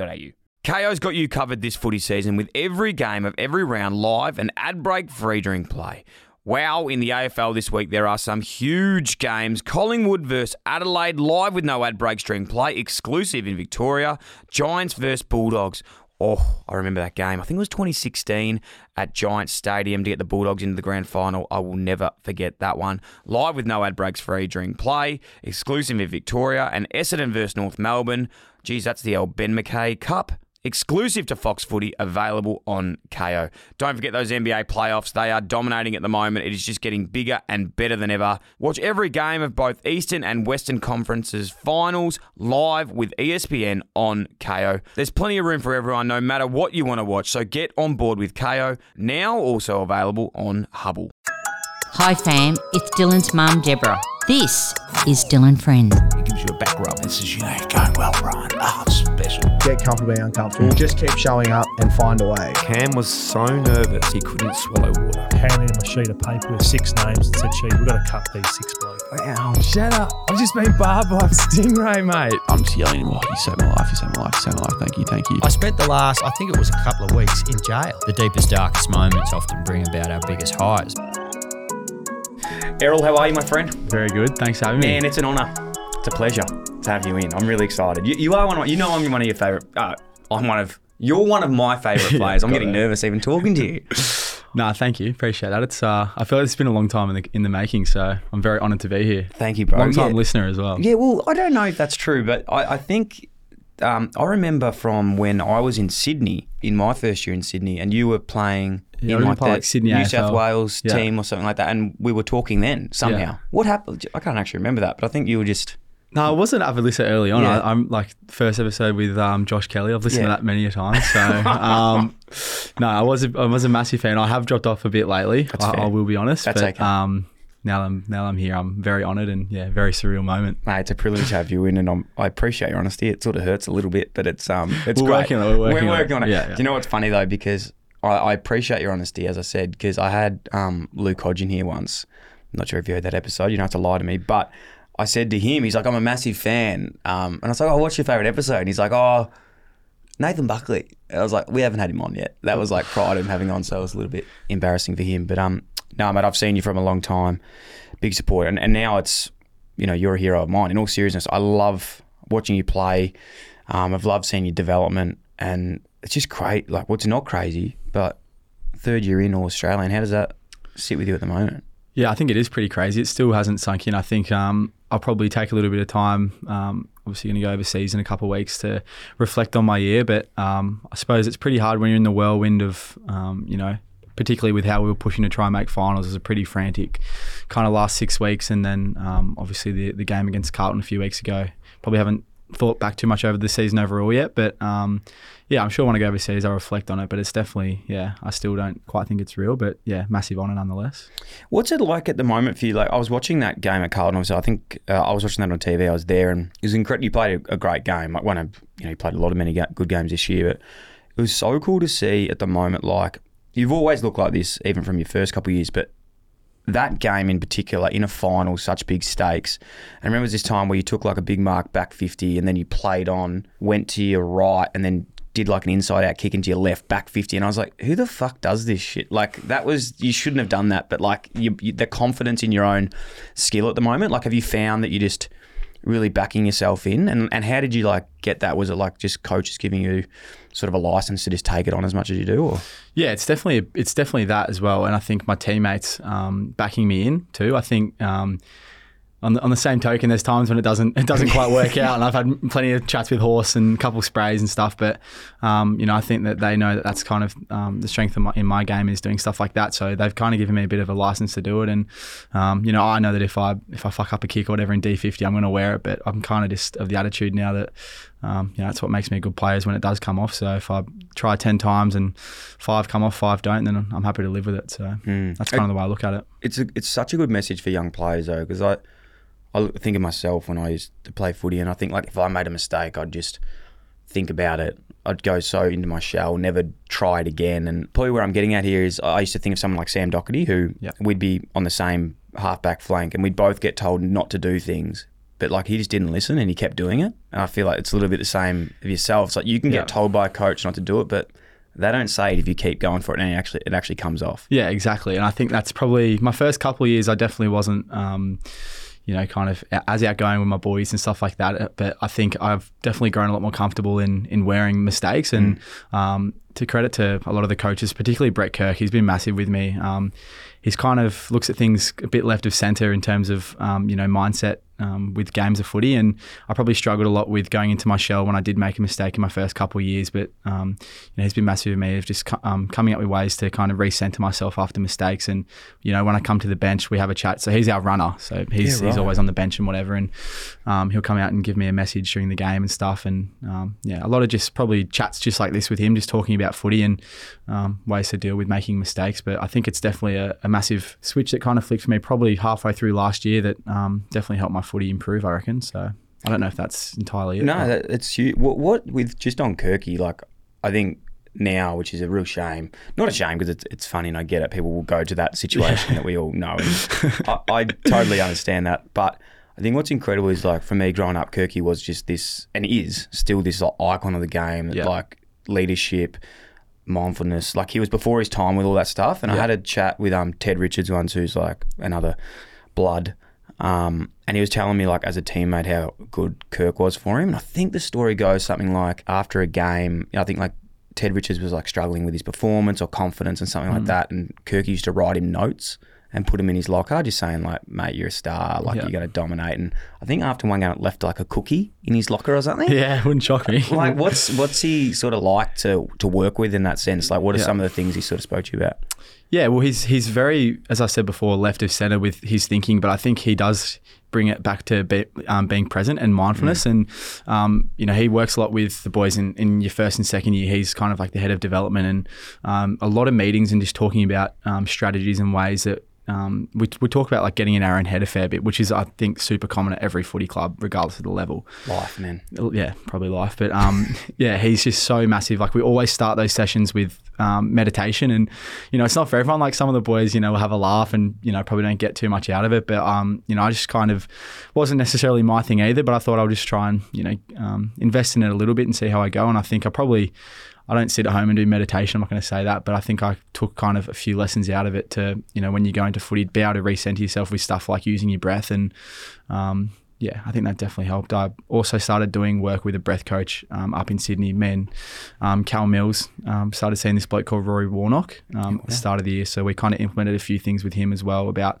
au. Kayo's got you covered this footy season with every game of every round live and ad break free during play. Wow, in the AFL this week, there are some huge games. Collingwood versus Adelaide, live with no ad breaks during play, exclusive in Victoria. Giants versus Bulldogs. Oh, I remember that game. I think it was 2016 at Giants Stadium to get the Bulldogs into the grand final. I will never forget that one. Live with no ad breaks free during play, exclusive in Victoria, and Essendon versus North Melbourne. Geez, that's the old Ben McKay Cup exclusive to Fox Footy, available on Kayo. Don't forget those NBA playoffs. They are dominating at the moment. It is just getting bigger and better than ever. Watch every game of both Eastern and Western Conferences finals live with ESPN on Kayo. There's plenty of room for everyone, no matter what you want to watch. So get on board with Kayo, now also available on Hubbl. Hi, fam. It's Dylan's mum, Deborah. This is Dylan Friend. It gives you a back rub and says, you know, you're going well, Brian. Ah, it's special. Get comfortable being uncomfortable. Just keep showing up and find a way. Cam was so nervous he couldn't swallow water. handed him a sheet of paper with six names and said, Chief, we've got to cut these six blokes. Wow, shut up. I've just been barbed by a stingray, mate. I'm just yelling at him, like, you saved my life, you saved my life, you saved my life. Thank you, thank you. I spent the last, I think it was a couple of weeks in jail. The deepest, darkest moments often bring about our biggest highs. Errol, how are you, my friend? Very good. Thanks for having me. Man, it's an honour. It's a pleasure to have you in. I'm really excited. You, you are one of, you know I'm one of your favourite. Uh, I'm one of you're one of my favourite players. I'm getting it. nervous even talking to you. Nah, thank you. Appreciate that. It's uh, I feel like it's been a long time in the in the making, so I'm very honoured to be here. Thank you, bro. Long time Yeah. listener as well. Yeah, well, I don't know if that's true, but I, I think um, I remember from when I was in Sydney, in my first year in Sydney, and you were playing Yeah, in like the like, Sydney New South Wales Yeah. team or something like that, and we were talking then somehow. Yeah. What happened? I can't actually remember that, but I think you were just. No, I wasn't Avalissa early on. I, I'm like first episode with um, Josh Kelly. I've listened to that many a time. So um, no, I was a, I was a massive fan. I have dropped off a bit lately. I. I will be honest. That's but okay. um, now I'm now I'm here. I'm very honoured and yeah, very surreal moment. Mate, it's a privilege to have you in, and I'm, I appreciate your honesty. It sort of hurts a little bit, but it's um, it's We're great. working on it, we're working on it. on it. Yeah, yeah. Do you know what's funny though? Because I, I appreciate your honesty, as I said, because I had um, Luke Hodge in here once. I'm not sure if you heard that episode. You don't have to lie to me, but I said to him, he's like, I'm a massive fan, um, and I was like, oh, what's your favorite episode? And he's like, oh. Nathan Buckley. I was like, we haven't had him on yet. That was like prior to him having on, so it was a little bit embarrassing for him. But um, no, mate, I've seen you from a long time, big support, and, and now it's, you know, you're a hero of mine. In all seriousness, I love watching you play. Um, I've loved seeing your development, and it's just great. Like, what's not crazy, but third year in all Australian. How does that sit with you at the moment? Yeah, I think it is pretty crazy. It still hasn't sunk in. I think um, I'll probably take a little bit of time. Um, obviously, going to go overseas in a couple of weeks to reflect on my year. But um, I suppose it's pretty hard when you're in the whirlwind of, um, you know, particularly with how we were pushing to try and make finals. It was a pretty frantic kind of last six weeks. And then um, obviously the, the game against Carlton a few weeks ago. Probably haven't thought back too much over the season overall yet. But um, yeah, I'm sure when I go overseas, I'll reflect on it. But it's definitely, yeah, I still don't quite think it's real. But yeah, massive honour nonetheless. What's it like at the moment for you? Like, I was watching that game at Carlton. Obviously, I think uh, I was watching that on TV. I was there, and it was incredible. You played a, great game. Like one of you know, you played a lot of many good games this year. But it was so cool to see at the moment. Like you've always looked like this, even from your first couple of years. But that game in particular, in a final, such big stakes. And remember this time where you took like a big mark back 50 and then you played on, went to your right, and then did like an inside out kick into your left back 50. And I was like, who the fuck does this shit? Like, that was, you shouldn't have done that. But like, you, you, the confidence in your own skill at the moment, like, have you found that you just really backing yourself in? And, and how did you like get that? Was it like just coaches giving you sort of a license to just take it on as much as you do? Or? Yeah, it's definitely it's definitely that as well, and I think my teammates um, backing me in too. I think um, on the, on the same token, there's times when it doesn't it doesn't quite work out, and I've had plenty of chats with horse and a couple sprays and stuff. But um, you know, I think that they know that that's kind of um, the strength of my, in my game is doing stuff like that. So they've kind of given me a bit of a license to do it, and um, you know, I know that if I if I fuck up a kick or whatever in D50, I'm going to wear it. But I'm kind of just of the attitude now that um, you know that's what makes me a good player is when it does come off. So if I try ten times and five come off, five don't, then I'm happy to live with it. So that's kind of the way I look at it. It's a, it's such a good message for young players though, because I I think of myself when I used to play footy, and I think like if I made a mistake, I'd just think about it. I'd go so into my shell, never try it again. And probably where I'm getting at here is I used to think of someone like Sam Doherty, who Yeah. we'd be on the same halfback flank, and we'd both get told not to do things. But like he just didn't listen, and he kept doing it. And I feel like it's a little bit the same of yourself. It's like you can Yeah. get told by a coach not to do it, but they don't say it if you keep going for it, and it actually it actually comes off. Yeah, exactly. And I think that's probably my first couple of years. I definitely wasn't, um, you know, kind of as outgoing with my boys and stuff like that. But I think I've definitely grown a lot more comfortable in in wearing mistakes. And um, to credit to a lot of the coaches, particularly Brett Kirk, he's been massive with me. Um, he's kind of looks at things a bit left of center in terms of um, you know mindset um, with games of footy, and I probably struggled a lot with going into my shell when I did make a mistake in my first couple of years. But um, you know, he's been massive with me of just um, coming up with ways to kind of recenter myself after mistakes. And you know, when I come to the bench, we have a chat. So he's our runner, so he's Yeah, he's always on the bench and whatever, and um, he'll come out and give me a message during the game and stuff. And um, yeah, a lot of just probably chats just like this with him, just talking about footy and um, ways to deal with making mistakes. But I think it's definitely a, a massive switch that kind of flicked for me probably halfway through last year that um, definitely helped my footy improve. I reckon. So I don't know if that's entirely it. No, that, it's huge. What, what with just on Kirky, like I think now, which is a real shame. Not a shame because it's it's funny and I get it. People will go to that situation that we all know, I, I totally understand that. But I think what's incredible is like for me growing up, Kirky was just this and is still this like, icon of the game, Yeah. like leadership. Mindfulness, like he was before his time with all that stuff, and I had a chat with um Ted Richards once, who's like another blood, um, and he was telling me like as a teammate how good Kirk was for him. And I think the story goes something like after a game, I think like Ted Richards was like struggling with his performance or confidence and something Mm. like that, and Kirk used to write him notes and put him in his locker, just saying like, "Mate, you're a star. Like you're going to dominate." And I think after one game, it left like a cookie in his locker or something. Yeah, it wouldn't shock me. Like what's what's he sort of like to to work with in that sense? Like what are some of the things he sort of spoke to you about? Yeah, well, he's he's very, as I said before, left of center with his thinking, but I think he does bring it back to be, um, being present and mindfulness. And um, you know, he works a lot with the boys in, in your first and second year. He's kind of like the head of development, and um, a lot of meetings and just talking about um, strategies and ways that. Um, we, we talk about like getting in our own head a fair bit, which is I think super common at every footy club, regardless of the level Life, man. yeah, probably life. But um, yeah, he's just so massive. Like we always start those sessions with um, meditation, and you know, it's not for everyone. Like some of the boys, you know, will have a laugh and you know probably don't get too much out of it. But um, you know, I just kind of wasn't necessarily my thing either. But I thought I'll just try and you know um, invest in it a little bit and see how I go. And I think I probably. I don't sit at home and do meditation. I'm not going to say that, but I think I took kind of a few lessons out of it to, you know, when you go into footy, be able to recenter yourself with stuff like using your breath and, um, yeah, I think that definitely helped. I also started doing work with a breath coach um, up in Sydney. Men, um, Cal Mills, um, started seeing this bloke called Rory Warnock um, at the start of the year. So we kind of implemented a few things with him as well about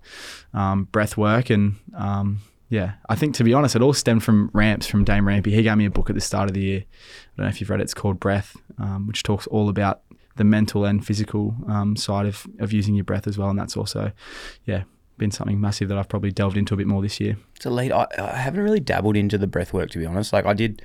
um, breath work. And um, yeah, I think to be honest, it all stemmed from Ramps, from Dane Rampe. He gave me a book at the start of the year. I don't know if you've read it. It's called Breath, um, which talks all about the mental and physical um, side of, of using your breath as well. And that's also, yeah, been something massive that I've probably delved into a bit more this year. It's elite. I, I haven't really dabbled into the breath work to be honest. Like I did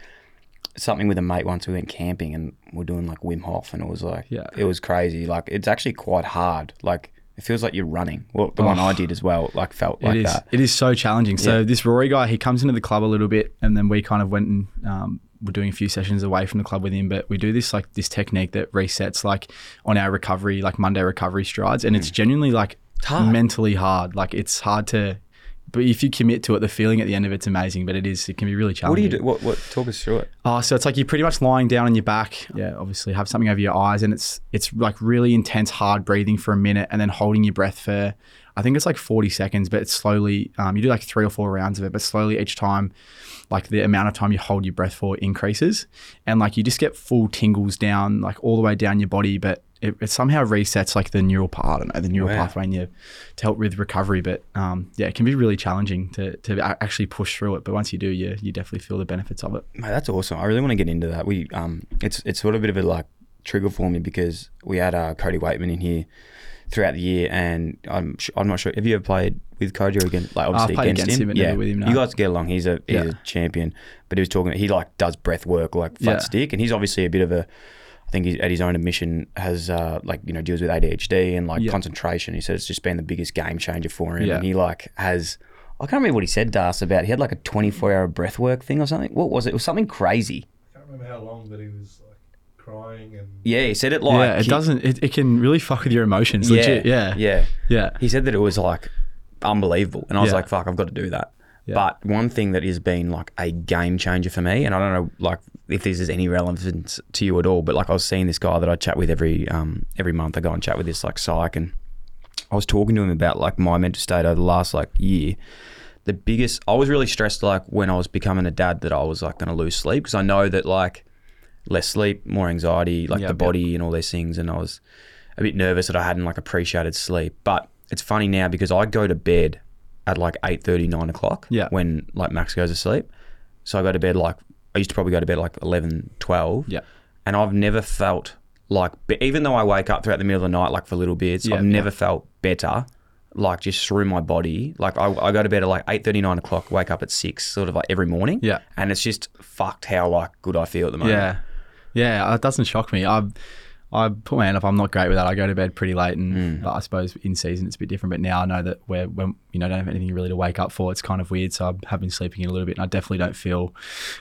something with a mate once. We went camping and we're doing like Wim Hof, and it was like Yeah. it was crazy. Like it's actually quite hard. Like it feels like you're running. Well, the one Oh. I did as well, like felt like it is. that. It is so challenging. So Yeah. this Rory guy, he comes into the club a little bit, and then we kind of went and um, we're doing a few sessions away from the club with him. But we do this like this technique that resets like on our recovery, like Monday recovery strides, and it's genuinely like hard. mentally hard. Like it's hard to. But if you commit to it, the feeling at the end of it's amazing. But it is, it can be really challenging. What do you do? What, what? Talk us through it. Oh, so it's like you're pretty much lying down on your back. Yeah, obviously have something over your eyes, and it's it's like really intense, hard breathing for a minute, and then holding your breath for I think it's like 40 seconds, but it's slowly, um, you do like three or four rounds of it, but slowly each time, like the amount of time you hold your breath for increases. And like you just get full tingles down, like all the way down your body, but it, it somehow resets like the neural part, I don't know, the neural Wow. pathway in you to help with recovery. But um, yeah, it can be really challenging to, to actually push through it. But once you do, you, you definitely feel the benefits of it. Mate, that's awesome. I really want to get into that. We um, it's it's sort of a bit of a like trigger for me because we had uh, Cody Weightman in here throughout the year, and I'm sh- I'm not sure. Have you ever played with Cody or against like obviously against, against him, but yeah, him, no. you guys get along. He's a he's Yeah. a champion, but he was talking. He like does breath work like flat Yeah. stick, and he's obviously a bit of a. I think he's at his own admission has uh, like you know deals with ADHD and like Yeah. concentration. He said it's just been the biggest game changer for him, Yeah. and he like has. I can't remember what he said to us about. He had like a 24 hour breath work thing or something. What was it? It was something crazy. I can't remember how long, but he was like crying and Yeah, he said it like yeah, it he- doesn't, it, it can really fuck with your emotions. Legit. Yeah. yeah. Yeah. He said that it was like unbelievable, and I was Yeah. like, "Fuck, I've got to do that." Yeah. But one thing that has been like a game changer for me, and I don't know like if this is any relevance to you at all, but like I was seeing this guy that I chat with every um every month. I go and chat with this like psych, and I was talking to him about like my mental state over the last like year. The biggest, I was really stressed like when I was becoming a dad that I was like going to lose sleep because I know that like less sleep, more anxiety, like Yep, the yep. body and all these things, and I was a bit nervous that I hadn't like appreciated sleep. But it's funny now because I go to bed at like 8.30, 9 o'clock Yeah. when like Max goes to sleep. So I go to bed like, I used to probably go to bed like 11, 12. Yeah. And I've never felt like, even though I wake up throughout the middle of the night, like for little bits, Yeah, I've never felt better, like just through my body. Like I, I go to bed at like 8.30, 9 o'clock, wake up at 6, sort of like every morning. Yeah. And it's just fucked how like good I feel at the moment. Yeah, yeah, it doesn't shock me. I, I put my hand up. I'm not great with that. I go to bed pretty late, and but I suppose in season it's a bit different. But now I know that we're when you know don't have anything really to wake up for. It's kind of weird. So I have been sleeping in a little bit, and I definitely don't feel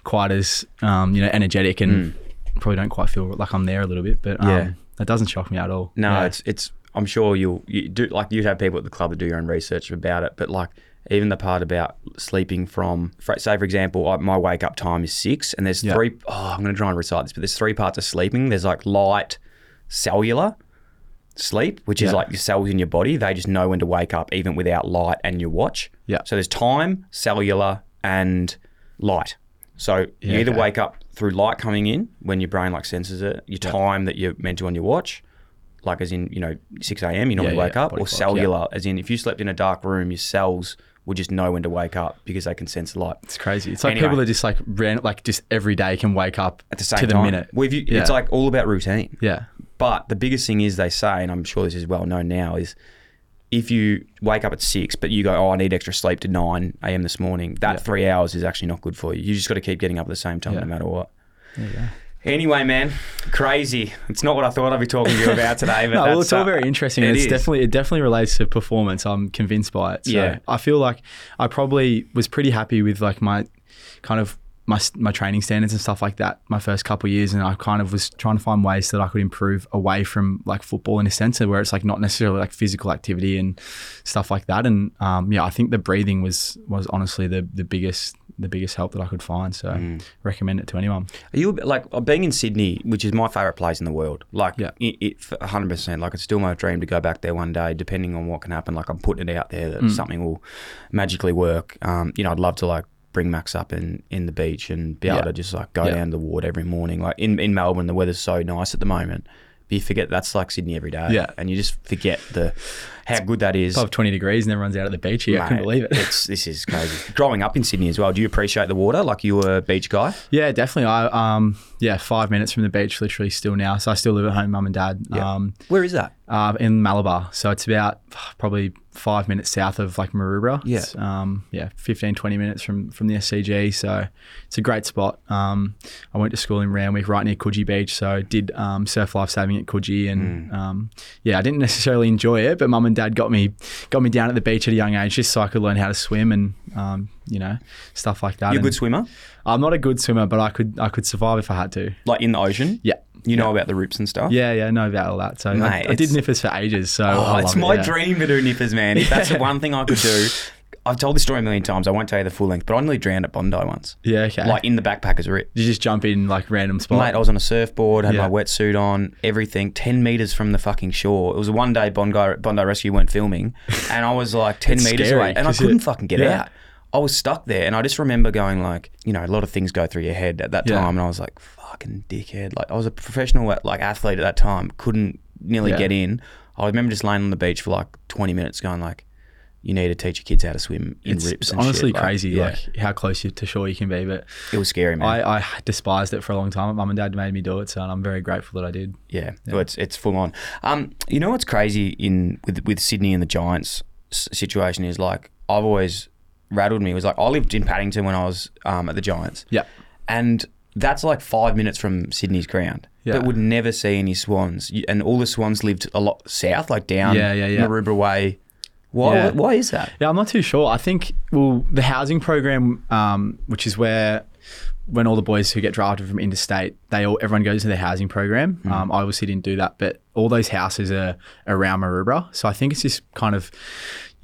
quite as um, you know energetic, and probably don't quite feel like I'm there a little bit. But um, Yeah. that doesn't shock me at all. No, Yeah. it's it's. I'm sure you'll you do like you'd have people at the club that do your own research about it, but like even the part about sleeping from, say for example, I, my wake up time is six, and there's three oh I'm going to try and recite this, but there's three parts of sleeping. There's like light, cellular sleep, which is Yeah. like your cells in your body. They just know when to wake up even without light and your watch. Yeah. So there's time, cellular, and light. So you Yeah, either okay. wake up through light coming in when your brain like senses it, your time that you're meant to on your watch, like as in you know 6 a.m. you normally yeah, wake up, or clock, cellular, as in if you slept in a dark room, your cells would just know when to wake up because they can sense the light It's crazy. It's like Anyway. people that just like ran like just every day can wake up at the same to the time. minute. Well, you, Yeah. It's like all about routine. yeah, But the biggest thing is they say, and I'm sure this is well known now, is if you wake up at six, but you go, oh, I need extra sleep to 9 a.m. this morning, that Yeah. three hours is actually not good for you. You just got to keep getting up at the same time Yeah. no matter what. there you go. Anyway, man, crazy. It's not what I thought I'd be talking to you about today. But no, well, it's all uh, very interesting. and it it's is. definitely it definitely relates to performance. I'm convinced by it. So Yeah. I feel like I probably was pretty happy with like my kind of my my training standards and stuff like that my first couple of years, and I kind of was trying to find ways that I could improve away from like football in a sense, where it's like not necessarily like physical activity and stuff like that. And um, yeah, I think the breathing was was honestly the the biggest the biggest help that I could find. So Mm. recommend it to anyone. Are you like uh, being in Sydney, which is my favourite place in the world? Like, Yeah. it, it, 100%. Like, it's still my dream to go back there one day, depending on what can happen. Like, I'm putting it out there that something will magically work. Um, you know, I'd love to like bring Max up in, in the beach and be able Yeah. to just like go Yeah. down to the water every morning. Like in, in Melbourne, the weather's so nice at the moment. But you forget that's like Sydney every day. Yeah. And you just forget the how good that is. Above 20 degrees and everyone's out at the beach here. I couldn't believe it. It's this is crazy. Growing up in Sydney as well, do you appreciate the water? Like you were a beach guy? Yeah, definitely. I um yeah, five minutes from the beach, literally still now. So I still live at home, mum and dad. Um, Where is that? Uh, in Malabar. So it's about probably five minutes south of like Maroubra. Yeah. It's, um, yeah, 15, 20 minutes from from the SCG. So it's a great spot. Um, I went to school in Randwick, right near Coogee Beach. So did um, surf lifesaving at Coogee, and um, yeah, I didn't necessarily enjoy it, but mum and dad got me got me down at the beach at a young age just so I could learn how to swim and um, you know stuff like that. You're a good swimmer? I'm not a good swimmer, but I could I could survive if I had to. Like in the ocean? Yeah. You know about the rips and stuff? Yeah, yeah, I know about all that. So I, Mate, I did it's- nippers for ages. So Oh, I it's love it, my yeah. dream to do nippers, man. If that's the one thing I could do, I've told this story a million times. I won't tell you the full length, but I nearly drowned at Bondi once. Yeah, okay. Like in the backpackers rip. You just jump in like random spot? Mate, I was on a surfboard, had Yeah. my wetsuit on, everything, 10 metres from the fucking shore. It was one day Bondi, Bondi Rescue weren't filming, and I was like 10 It's metres scary, away, and I 'cause couldn't fucking get yeah. out. I was stuck there, and I just remember going like, you know, a lot of things go through your head at that Yeah. time, and I was like, fucking dickhead. Like, I was a professional like athlete at that time, couldn't nearly Yeah. get in. I remember just laying on the beach for like 20 minutes going like, you need to teach your kids how to swim in it's, rips it's honestly shit. Like, crazy, yeah. like how close you to shore you can be. But it was scary, man. I, I despised it for a long time. Mum and dad made me do it, so I'm very grateful that I did. Yeah, Well, it's it's full on. Um, you know what's crazy in with with Sydney and the Giants situation is like I've always rattled me. It was like I lived in Paddington when I was um, at the Giants. Yeah. and that's like five minutes from Sydney's ground. Yeah. But would never see any swans, and all the swans lived a lot south, like down Yeah, yeah, yeah. Maroubra Way. Why? Yeah. Why is that? Yeah, I'm not too sure. I think well, the housing program, um, which is where when all the boys who get drafted from interstate, they all everyone goes to the housing program. Um, I obviously didn't do that, but all those houses are around Maroubra, so I think it's just kind of.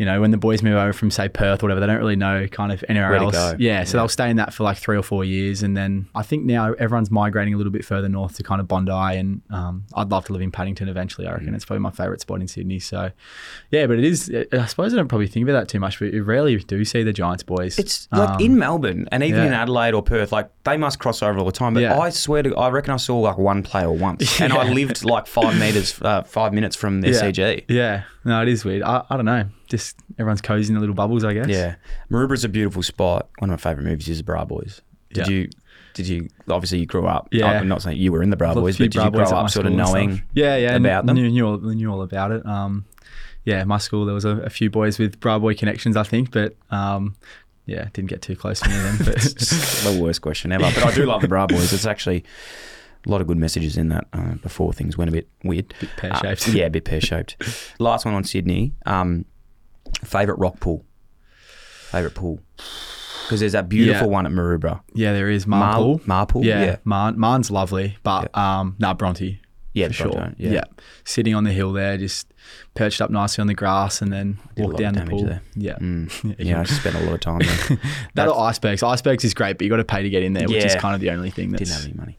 You know, when the boys move over from say Perth or whatever, they don't really know kind of anywhere Where to else. go. Yeah, so they'll stay in that for like three or four years, and then I think now everyone's migrating a little bit further north to kind of Bondi, and um, I'd love to live in Paddington eventually. I reckon it's probably my favourite spot in Sydney. So, yeah, but it is. I suppose I don't probably think about that too much, but you rarely do see the Giants boys. It's like Um, in Melbourne and even yeah. in Adelaide or Perth, like they must cross over all the time. But Yeah. I swear to, I reckon I saw like one player once, and I lived like five meters, uh, five minutes from their yeah. CG. Yeah, no, it is weird. I, I don't know. Just everyone's cozy in the little bubbles, I guess. Yeah, Maroubra's a beautiful spot. One of my favourite movies is The Bra Boys. Did Yeah. you? Did you? Obviously, you grew up. Yeah. I'm not saying you were in The Bra I've got a Boys, but did you Bra Boys grow up sort of knowing? Yeah, yeah, about them? Knew, knew, all, knew all about it. Um, yeah, my school there was a, a few boys with Bra Boy connections, I think, but um, yeah, didn't get too close to me then. But the worst question ever. But I do love The Bra Boys. It's actually a lot of good messages in that uh, before things went a bit weird. Bit pear-shaped. Uh, yeah, a bit pear shaped. Last one on Sydney. Um, favorite rock pool. Favorite pool. Because there's that beautiful Yeah. one at Maroubra. yeah, there is Mar- Mahon Pool. Marpool, Yeah, yeah. Mahon, Mahon's lovely, but um, nah, Bronte. Yeah, for Bronte, sure. yeah. Yeah. sitting on the hill there, just perched up nicely on the grass, and then a walk lot of down the damage pool. there. Yeah, Mm. Yeah, I spent a lot of time there. that or icebergs. Icebergs is great, but you got to pay to get in there, which is Yeah. kind of the only thing that's Didn't have any money.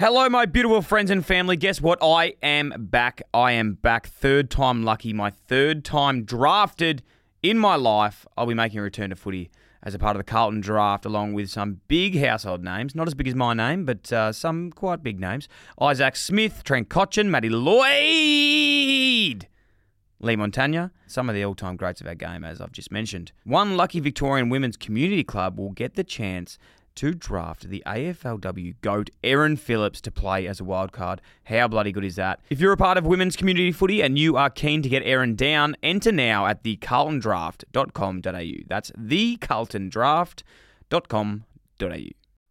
Hello, my beautiful friends and family. Guess what? I am back. I am back. Third time lucky. My third time drafted in my life. I'll be making a return to footy as a part of the Carlton draft, along with some big household names. Not as big as my name, but uh, some quite big names. Isaac Smith, Trent Cotchin, Matty Lloyd. Leigh Montagna, some of the all time greats of our game, as I've just mentioned. One lucky Victorian Women's Community Club will get the chance to draft the AFLW GOAT Erin Phillips to play as a wild card. How bloody good is that? If you're a part of women's community footy and you are keen to get Erin down, enter now at thecarltondraft.com.au. That's thecarltondraft.com.au.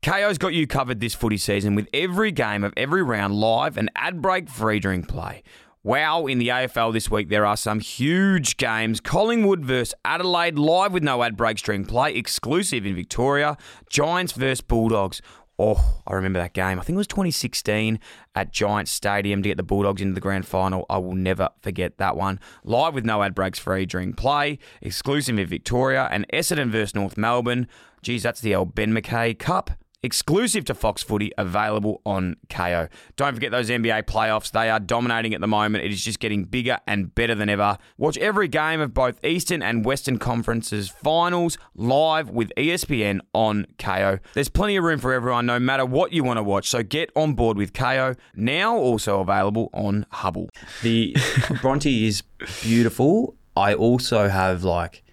Kayo's got you covered this footy season with every game of every round live and ad break free during play. Wow, in the AFL this week, there are some huge games. Collingwood versus Adelaide, live with no ad break during play, exclusive in Victoria. Giants versus Bulldogs. Oh, I remember that game. I think it was 2016 at Giants Stadium to get the Bulldogs into the grand final. I will never forget that one. Live with no ad breaks free during play, exclusive in Victoria, and Essendon versus North Melbourne. Geez, that's the old Ben McKay Cup exclusive to Fox Footy, available on Kayo. Don't forget those NBA playoffs. They are dominating at the moment. It is just getting bigger and better than ever. Watch every game of both Eastern and Western Conferences finals live with ESPN on Kayo. There's plenty of room for everyone, no matter what you want to watch. So get on board with Kayo, now also available on Hubbl. The Bronte is beautiful. I also have like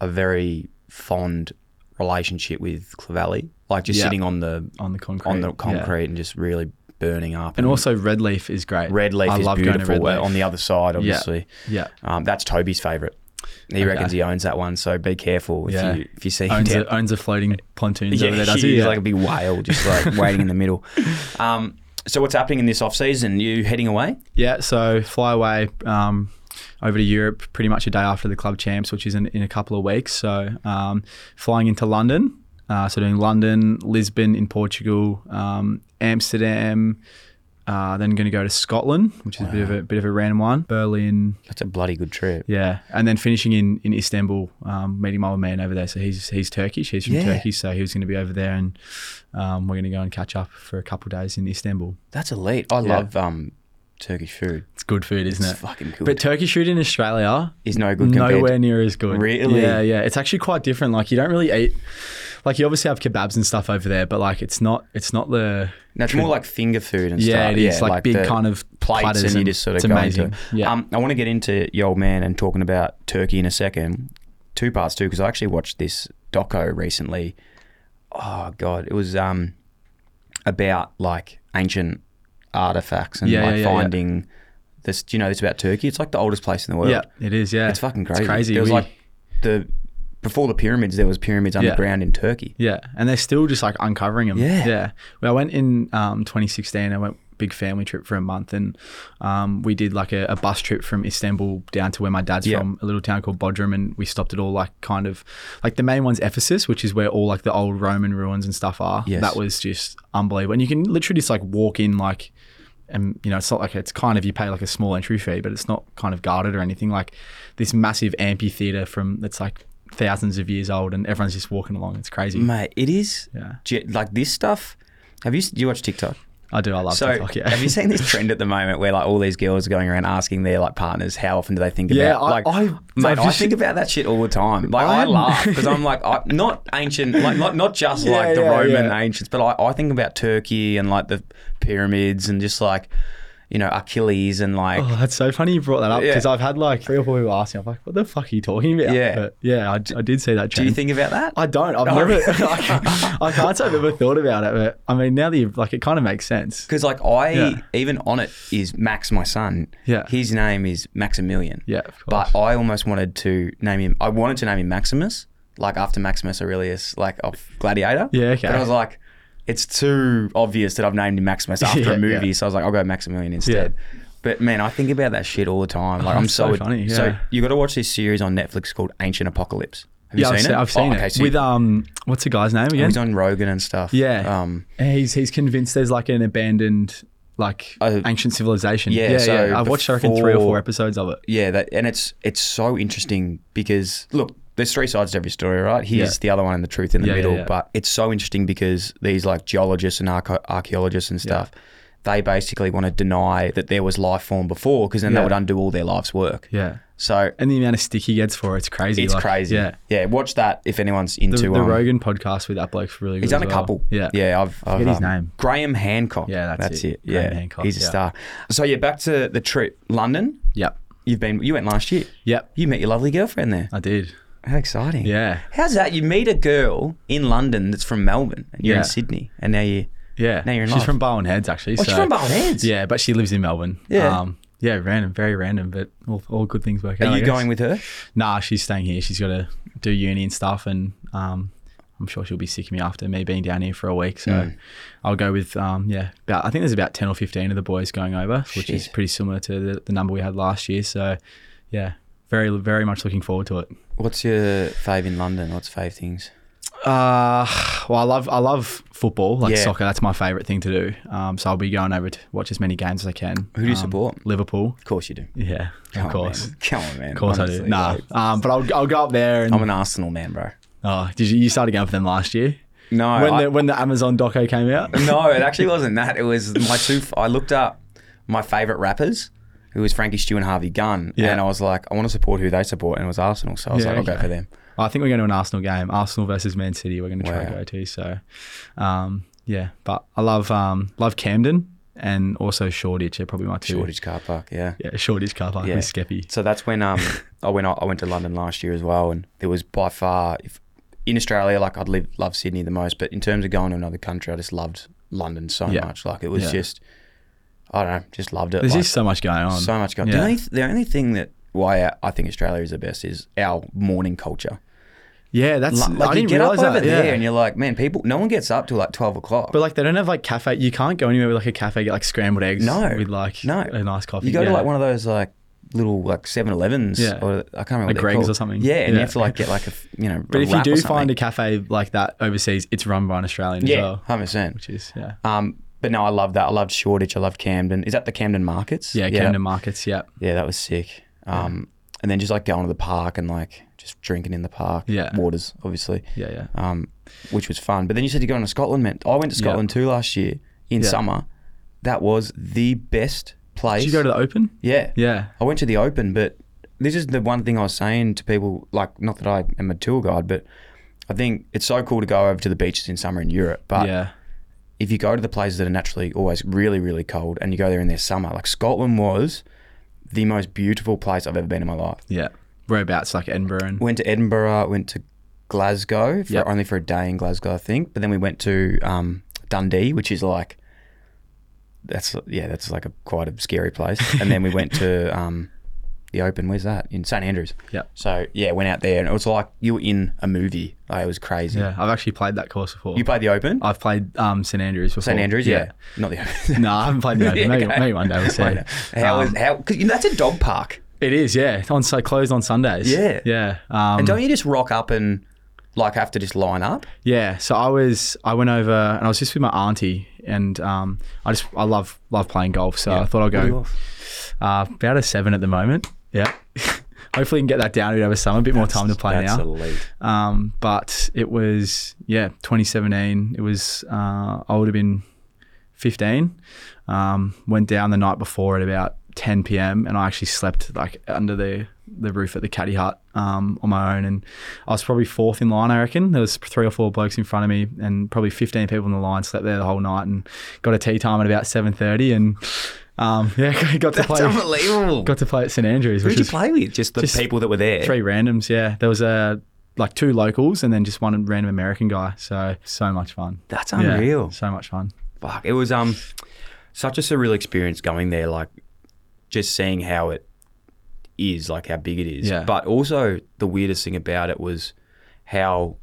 a very fond relationship with Clovelly, like just Yeah. sitting on the on the concrete. on the yeah. concrete and just really burning up. And also Red Leaf is great. Red Leaf I is love going to beautiful Red uh, Leaf. on the other side, obviously. Yeah. Um, that's Toby's favourite. He Okay. reckons he owns that one, so be careful if Yeah. you if you see him Owns down. a, owns a floating pontoons yeah, over there, does he's he? Yeah. like a big whale, just like waiting in the middle. Um, so what's happening in this off season? You heading away? Yeah, so fly away um, over to Europe pretty much a day after the club champs, which is in, in a couple of weeks. So um, flying into London, uh, so doing London, Lisbon in Portugal, um, Amsterdam, Uh, then going to go to Scotland, which is a bit of a bit of a random one. Berlin, That's a bloody good trip. yeah, and then finishing in in Istanbul, um, meeting my old man over there. So he's he's Turkish. He's from Yeah. Turkey, so he was going to be over there, and um, we're going to go and catch up for a couple of days in Istanbul. That's elite. I Yeah. love um, Turkish food. It's good food, isn't It's it? fucking good. But Turkish food in Australia Is no good compared nowhere near as good. Really? Yeah, yeah. It's actually quite different. Like you don't really eat. Like you obviously have kebabs and stuff over there, but like it's not. It's not the. No, it's more like finger food and stuff. Yeah, stuff. it is, like big kind of plates, platters and you just sort of it's go amazing. into. it. Yeah. Um, I want to get into your old man and talking about Turkey in a second. Two parts too, because I actually watched this doco recently. Oh god, it was um about like ancient artifacts and Yeah, like yeah, yeah, yeah. finding this. Do you know this about Turkey? It's like the oldest place in the world. Yeah, it is. Yeah, It's fucking crazy. It's crazy. There was We- like the before the pyramids. There was pyramids underground in Turkey. Yeah, and they're still just like uncovering them. Yeah. yeah. Well, I went in um, 2016. I went big family trip for a month, and um, we did like a, a bus trip from Istanbul down to where my dad's Yeah. from, a little town called Bodrum, and we stopped at all like kind of like the main one's Ephesus, which is where all like the old Roman ruins and stuff are. Yes. That was just unbelievable, and you can literally just like walk in like. And you know, it's not like it's kind of you pay like a small entry fee, but it's not kind of guarded or anything. Like this massive amphitheater from that's like thousands of years old, and everyone's just walking along. It's crazy. Mate, it is Yeah. like this stuff. Have you do you watch TikTok? I do. I love So TikTok. Yeah. have you seen this trend at the moment where like all these girls are going around asking their like partners how often do they think Yeah, about I- like I- mate, I think about that shit all the time. Like I, I'm- laugh because I'm like I, not ancient like not not just Yeah, like the yeah, Roman ancients, but I, I think about Turkey and like the pyramids and just like you know Achilles and like Oh, that's so funny you brought that up Yeah. because I've had like three or four people ask me. I'm like, what the fuck are you talking about? Yeah. But yeah, I, I did see that do you think about that? I don't. I've Oh, never. I, I can't say I've ever thought about it, but I mean, now that you've like, it kind of makes sense. Because like I Yeah. even on it is Max, my son. Yeah. his name is Maximilian. Yeah, of But. I almost wanted to name him. I wanted to name him Maximus, like after Maximus Aurelius, like of Gladiator. Yeah, okay. But I was like, it's too obvious that I've named him Maximus after Yeah, a movie, yeah. so I was like, I'll go Maximilian instead. But man, I think about that shit all the time. Like I'm so, so funny, So you got to watch this series on Netflix called Ancient Apocalypse. Have yeah, you I've seen seen, it? I've seen Oh, okay, it so with um, what's the guy's name again? he's on Rogan and stuff. Yeah. Um, he's he's convinced there's like an abandoned like Uh, ancient civilization. yeah, yeah, so yeah. I've watched I reckon three or four episodes of it. Yeah, that and it's it's so interesting because look, there's three sides to every story, right? Here's Yeah. the other one and the truth in the Yeah, middle. yeah. But it's so interesting because these like geologists and archae- archaeologists and stuff, they basically want to deny that there was life form before because then that would undo all their life's work. Yeah, So and the amount of stick he gets for it, it's crazy. it's like, crazy. Yeah, yeah. Watch that if anyone's into the, the um, Rogan podcast with that bloke's really good. He's done a well. couple. Yeah, yeah. I've, I've forget his um, name. Graham Hancock. Yeah, that's it. it. Graham Yeah, Hancock, he's a star. So yeah, back to the trip, London. Yep. You've been. You went last year. Yep. You met your lovely girlfriend there. I did. How exciting. Yeah. How's that? You meet a girl in London that's from Melbourne and you're Yeah. in Sydney and now you Yeah. Now you're in she's love. from Barwon Heads, actually. Oh, she's so- from Barwon Heads? Yeah, but she lives in Melbourne. Yeah. Um, yeah, random, very random, but all, all good things work out. Are I you guess. going with her? Nah, she's staying here. She's got to do uni and stuff, and um, I'm sure she'll be sick of me after me being down here for a week. So Mm. I'll go with um, yeah. About I think there's about ten or fifteen of the boys going over, which is Shit. pretty similar to the, the number we had last year. So yeah, very very much looking forward to it. What's your fave in London? What's fave things? Uh, well, I love I love football, like Yeah. soccer. That's my favourite thing to do. Um, so I'll be going over to watch as many games as I can. Who do you Um, support? Liverpool. Of course you do. Yeah, Come of on, course. man. Come on, man. Of course I Honestly, do. Nah, like, um, but I'll, I'll go up there and I'm an Arsenal man, bro. oh, did you you started going for them last year No, when I- the when the Amazon doco came out? no, it actually wasn't that. It was my two. I looked up my favorite rappers, who was Frankie Stew and Harvey Gunn, Yeah. and I was like, I want to support who they support, and it was Arsenal. So I was Yeah, like, I'll go okay. for them. I think we're going to an Arsenal game, Arsenal versus Man City. We're going to try and Wow. go to. So, um, yeah, but I love um, love Camden and also Shoreditch. Are probably my two. Shoreditch car park, yeah. Yeah, Shoreditch car park Yeah. with Skeppy. So that's when um I went I went to London last year as well, and it was by far if in Australia like I'd live love Sydney the most, but in terms of going to another country, I just loved London so Yeah. much. Like it was Yeah. just I don't know, just loved it. There's like, just so much going on. so much going. Yeah. The only the only thing that why I- think Australia is the best is our morning culture. Yeah, that's Like, I you didn't get up over that. there yeah. and you're like, man, people, no one gets up till like twelve o'clock. But like they don't have like cafe. You can't go anywhere with like a cafe get like scrambled eggs. No. with like No. a nice coffee. you go to like one of those like little like 7-Elevens Yeah. or I can't remember Like Greggs called. or something. Yeah, and you have to like get like a you know. But if you do find a cafe like that overseas, it's run by an Australian yeah, as well, hundred percent. which is yeah. Um, but no, I love that. I loved Shoreditch. I loved Camden. Is that the Camden Markets? Yeah, Camden Markets. Yeah, Yeah, that was sick. Um, and then just like going to the park and like just drinking in the park. Yeah. Waters, obviously. yeah, yeah. Um, which was fun. But then you said you're going to Scotland, man. I went to Yeah. Scotland too last year in Yeah. summer. That was the best place. Did you go to the Open? Yeah. Yeah, I went to the Open, but this is the one thing I was saying to people. Like, not that I am a tour guide, but I think it's so cool to go over to the beaches in summer in Europe. But yeah, if you go to the places that are naturally always really, really cold, and you go there in their summer, like Scotland was the most beautiful place I've ever been in my life. yeah. Whereabouts, like Edinburgh and Went to Edinburgh, went to Glasgow for Yep. only for a day in Glasgow, I think. But then we went to um, Dundee, which is like that's yeah, that's like a quite a scary place. and then we went to um, the Open. Where's that? In St Andrews. Yeah. So yeah, went out there, and it was like you were in a movie. Like, it was crazy. yeah. I've actually played that course before. You played the Open. I've played um, St Andrews before. St Andrews, yeah. Not the Open. no, I haven't played the Open. Maybe, Okay. maybe one day we'll see. How Um, is how? Because you know, that's a dog park. It is, yeah. It's on so closed on Sundays. Yeah. yeah. Um, And don't you just rock up and like have to just line up? Yeah, so I was I went over and I was just with my auntie and um, I just I love love playing golf, so I thought I'd What are you go uh, about a seven at the moment. Yeah, hopefully we can get that down over summer, a bit more time to play That's now. elite. Um, but it was yeah, 2017. It was uh, I would have been 15. Um, went down the night before at about 10 p.m. and I actually slept like under the the roof at the caddy hut um, on my own, and I was probably fourth in line. I reckon there was three or four blokes in front of me, and probably 15 people in the line. Slept there the whole night, and got a tea time at about 7:30, and um, yeah, got to That's play. unbelievable. Got to play at St Andrews, Who did you play with? Just the just people that were there. three randoms. Yeah, there was a like two locals and then just one random American guy. So so much fun. That's Yeah, unreal. so much fun. Fuck, it was um such a surreal experience going there. Like just seeing how it is, like how big it is. Yeah. But also the weirdest thing about it was how.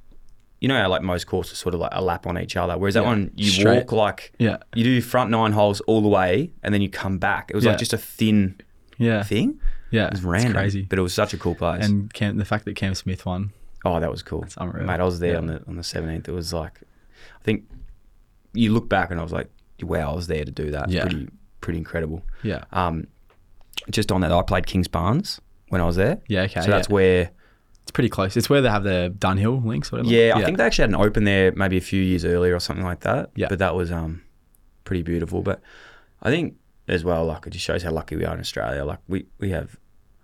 You know how like most courses sort of like a lap on each other, whereas that Yeah. one you Straight. walk like Yeah. you do front nine holes all the way and then you come back. It was Yeah. like just a thin Yeah, thing. yeah, It was it's random, crazy. but it was such a cool place. and Cam, the fact that Cam Smith won. Oh, that was cool. That's unreal. Mate, I was there on the on the seventeenth. It was like I think you look back and I was like, wow, I was there to do that. Yeah. Pretty pretty incredible. Yeah, Um just on that, I played Kingsbarns when I was there. yeah, okay. so that's where it's pretty close. It's where they have the Dunhill links. Whatever. yeah, I think they actually had an open there maybe a few years earlier or something like that. Yeah. But that was um pretty beautiful. But I think as well, like it just shows how lucky we are in Australia. Like we, we have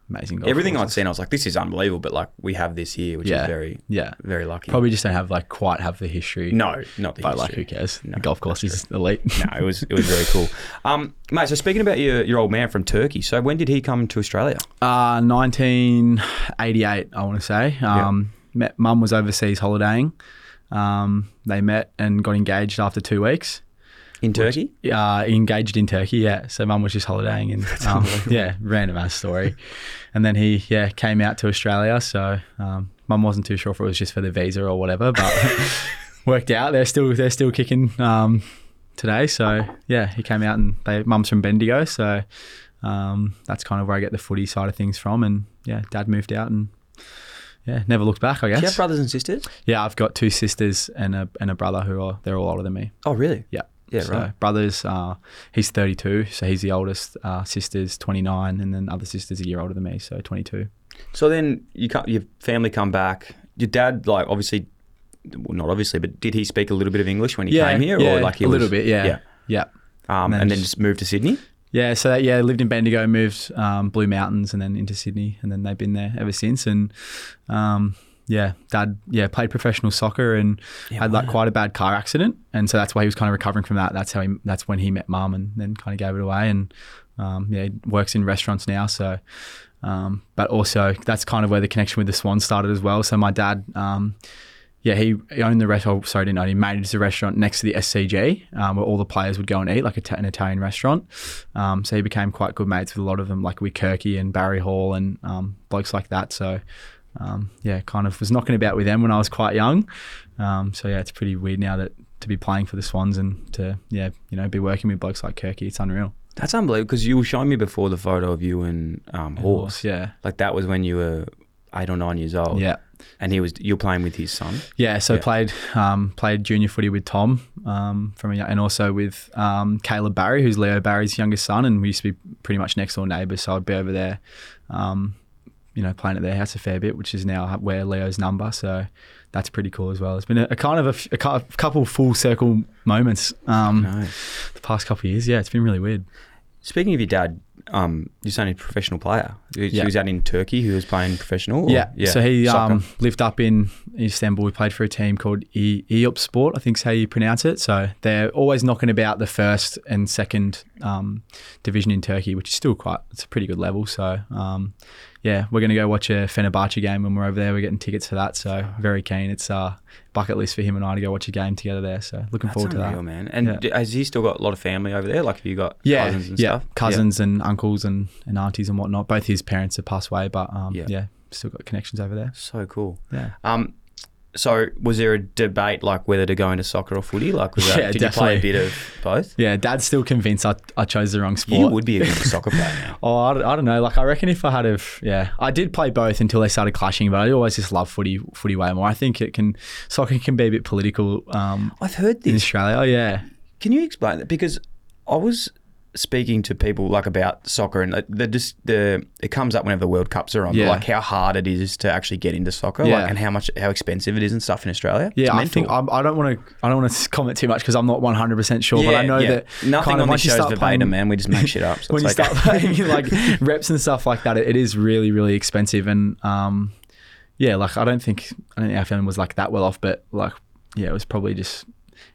amazing. Golf everything I'd seen, I was like, this is unbelievable, but like we have this here, which Yeah. is very Yeah, very lucky. probably just don't have like quite have the history. no, not the but like history. who cares? No, the golf course is elite. no, it was it was very cool. Um, mate, so speaking about your, your old man from Turkey, so when did he come to Australia? Uh, 1988, I want to say. Um, met, Mum was overseas holidaying. Um, they met and got engaged after two weeks. In Turkey? Uh, engaged in Turkey, yeah. So mum was just holidaying and um, yeah, random ass story. And then he, yeah, came out to Australia. So um, mum wasn't too sure if it was just for the visa or whatever, but worked out. They're still they're still kicking um, today. So yeah, he came out and they mum's from Bendigo, so um, that's kind of where I get the footy side of things from. And yeah, dad moved out and yeah, never looked back. I Do you have brothers and sisters? Yeah, I've got two sisters and a and a brother who are they're all older than me. Oh, really? Yeah. Yeah, so right. Brothers, uh, he's 32, so he's the oldest. Uh, sister's 29, and then other sister's a year older than me, so 22. So then you come, your family come back. Your dad, like, obviously, well, not obviously, but did he speak a little bit of English when he came here, yeah, or like he a was, little bit, yeah, yeah, yeah, Um, And and, then then just moved to Sydney. yeah. So that, yeah, lived in Bendigo, moved um, Blue Mountains, and then into Sydney, and then they've been there ever since. And um, yeah, dad, yeah, played professional soccer and had like quite a bad car accident, and so that's why he was kind of recovering from that. That's how he, that's when he met mum, and then kind of gave it away, and um, yeah, he works in restaurants now. So, um, but also that's kind of where the connection with the Swan started as well. So my dad. Um, yeah, he, owned the restaurant. Sorry, didn't own. He managed the restaurant next to the SCG, um, where all the players would go and eat, like a an Italian restaurant. Um, so he became quite good mates with a lot of them, like with Kirky and Barry Hall and um, blokes like that. So um, yeah, kind of was knocking about with them when I was quite young. Um, so yeah, it's pretty weird now that to be playing for the Swans and to yeah, you know, be working with blokes like Kirky. It's unreal. That's unbelievable because you were showing me before the photo of you and um, Horse. Yeah, Like that was when you were eight or nine years old. Yeah. And he was you're playing with his son. Yeah, so Yeah. played um, played junior footy with Tom um, from a, and also with um, Caleb Barry, who's Leo Barry's youngest son, and we used to be pretty much next door neighbours. So I'd be over there, um, you know, playing at their house a fair bit, which is now where Leo's number. So that's pretty cool as well. It's been a, a kind of a, cou- couple full circle moments um, the past couple of years. Yeah, it's been really weird. Speaking of your dad, um, your son is a professional player. He, he was out in Turkey. He was playing professional. or- Yeah. So he um, lived up in Istanbul. We played for a team called e- Eyüpspor, I think's how you pronounce it. So they're always knocking about the first and second um, division in Turkey, which is still quite, it's a pretty good level. So um, yeah, we're going to go watch a Fenerbahce game when we're over there. We're getting tickets for that. So very keen. It's a bucket list for him and I to go watch a game together there. So looking That's forward to unreal, that. man. And Yeah. d- has he still got a lot of family over there? Like, have you got Yeah, cousins and yeah, stuff? cousins and uncles and, and aunties and whatnot. Both his parents have passed away, but um, Yeah. yeah, still got connections over there. So cool. Yeah. Um, so was there a debate like whether to go into soccer or footy? Like, was that, Yeah, did you play a bit of both? Yeah, Dad's still convinced I, I chose the wrong sport. You would be a good soccer player now. Oh, I, don't- I don't know. Like, I reckon if I had have, yeah, I did play both until they started clashing, but I always just love footy, footy way more. I think it can, soccer can be a bit political um, I've heard this in. Australia. Oh, yeah. Can you explain that? Because I was speaking to people like about soccer, and like, the just the it comes up whenever the World Cups are on. but, Yeah. Like how hard it is to actually get into soccer, Yeah. like and how much how expensive it is and stuff in Australia. Yeah, I think I'm, I don't want to. I don't want to comment too much because I'm not 100 percent sure. but I know yeah. that nothing kind of on this you show's start verbatim, playing- man. We just make shit up. So when you start playing like reps and stuff like that, it, it is really, really expensive. And um, yeah, like I don't think I don't think our family was like that well off, but like yeah, it was probably just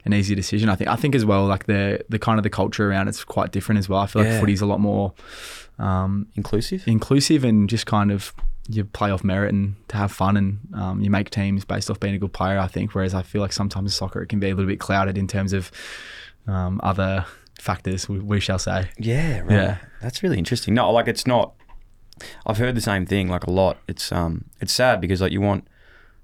an easy decision. I think. I think as well, like the the kind of the culture around it's quite different as well. I feel like Yeah. footy's a lot more um, inclusive. inclusive and just kind of you play off merit and to have fun and um, you make teams based off being a good player. I think. Whereas I feel like sometimes soccer it can be a little bit clouded in terms of um, other factors. We, we shall say. Yeah, right. Yeah. That's really interesting. No, like it's not. I've heard the same thing like a lot. It's um, it's sad because like you want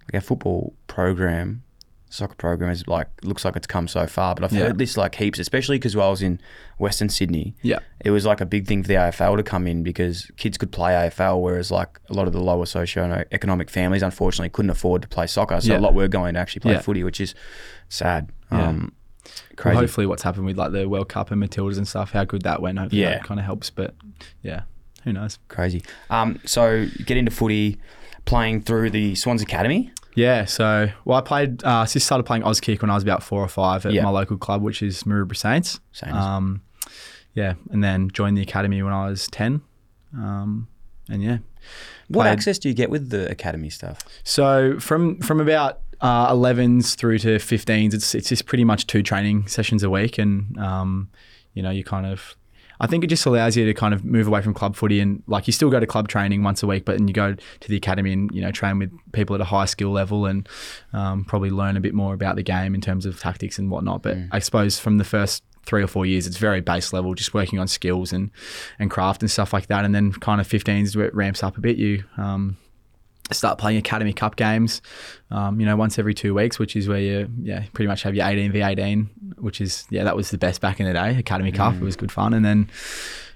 like our football program, soccer program is like looks like it's come so far, but I've Yeah. heard this like heaps, especially because while I was in Western Sydney. Yeah. It was like a big thing for the AFL to come in because kids could play AFL, whereas like a lot of the lower socio-economic families, unfortunately, couldn't afford to play soccer. So Yeah. a lot were going to actually play Yeah. footy, which is sad. Um, Well, crazy. hopefully, what's happened with like the World Cup and Matildas and stuff, how good that went. Hopefully, Yeah. that kind of helps. But yeah, who knows? Crazy. Um, so get into footy, playing through the Swans Academy. Yeah. So, well, I played. Uh, I just started playing Auskick when I was about four or five at Yeah. my local club, which is Maroubra Saints. Saints. Um, yeah, and then joined the academy when I was ten. Um, and yeah, What played- access do you get with the academy stuff? So from from about uh, 11s through to 15s, it's it's just pretty much two training sessions a week, and um, you know you kind of. I think it just allows you to kind of move away from club footy and like you still go to club training once a week, but then you go to the academy and you know train with people at a high skill level and um, probably learn a bit more about the game in terms of tactics and whatnot. But I suppose from the first three or four years, it's very base level, just working on skills and and craft and stuff like that. And then kind of 15s where it ramps up a bit. You um, start playing Academy Cup games, um, you know, once every two weeks, which is where you, yeah, pretty much have your 18 v 18, which is, yeah, that was the best back in the day. Academy Cup, it was good fun. And then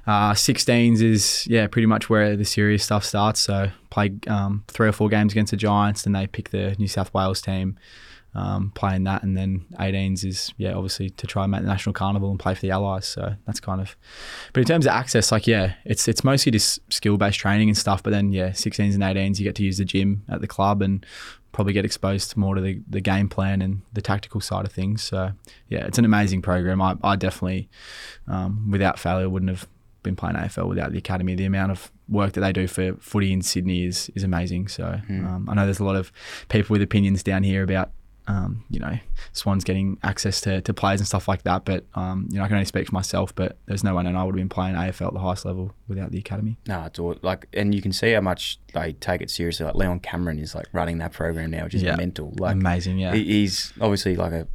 uh, 16s is, yeah, pretty much where the serious stuff starts. So play um, three or four games against the Giants, then they pick the New South Wales team. Um, playing that, and then 18s is yeah, obviously to try and make the national carnival and play for the Allies. So that's kind of. But in terms of access, like yeah, it's it's mostly just skill based training and stuff. But then yeah, 16s and 18s, you get to use the gym at the club and probably get exposed more to the, the game plan and the tactical side of things. So yeah, it's an amazing program. I, I definitely, um, without failure, wouldn't have been playing AFL without the academy. The amount of work that they do for footy in Sydney is is amazing. So um, I know there's a lot of people with opinions down here about. Um, you know, Swans getting access to, to players and stuff like that. But, um, you know, I can only speak for myself, but there's no one and I would have been playing AFL at the highest level without the academy. No, it's all like, and you can see how much they take it seriously. Like Leon Cameron is like running that program now, which is Yeah. mental. Like Amazing, yeah. he- he's obviously like a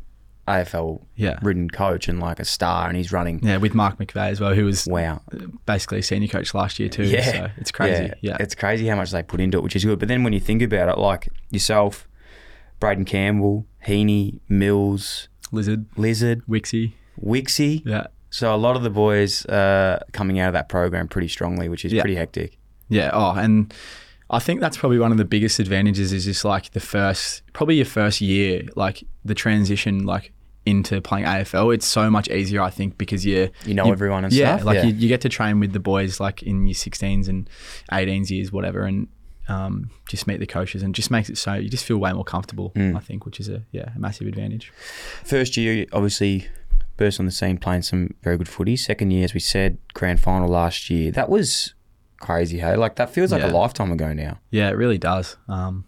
AFL Yeah. ridden coach and like a star, and he's running. Yeah, with Mark McVeigh as well, who was Wow. basically a senior coach last year too. Yeah, So it's crazy. Yeah. it's crazy how much they put into it, which is good. But then when you think about it, like yourself, Braden Campbell, Heaney, Mills, Lizard, Lizard, Wixie. Wixie. Yeah. So a lot of the boys uh, coming out of that program pretty strongly, which is Yeah. pretty hectic. Yeah. Oh, and I think that's probably one of the biggest advantages is just like the first, probably your first year, like the transition, like into playing AFL. It's so much easier, I think, because you You know everyone and yeah, stuff, like yeah. You, you get to train with the boys like in your 16s and 18s years, whatever, and um, just meet the coaches and just makes it so you just feel way more comfortable. Mm. I think, which is a yeah a massive advantage. First year, obviously, burst on the scene playing some very good footy. Second year, as we said, grand final last year. That was crazy, hey? Like, that feels like Yeah. a lifetime ago now. Yeah, it really does. Um,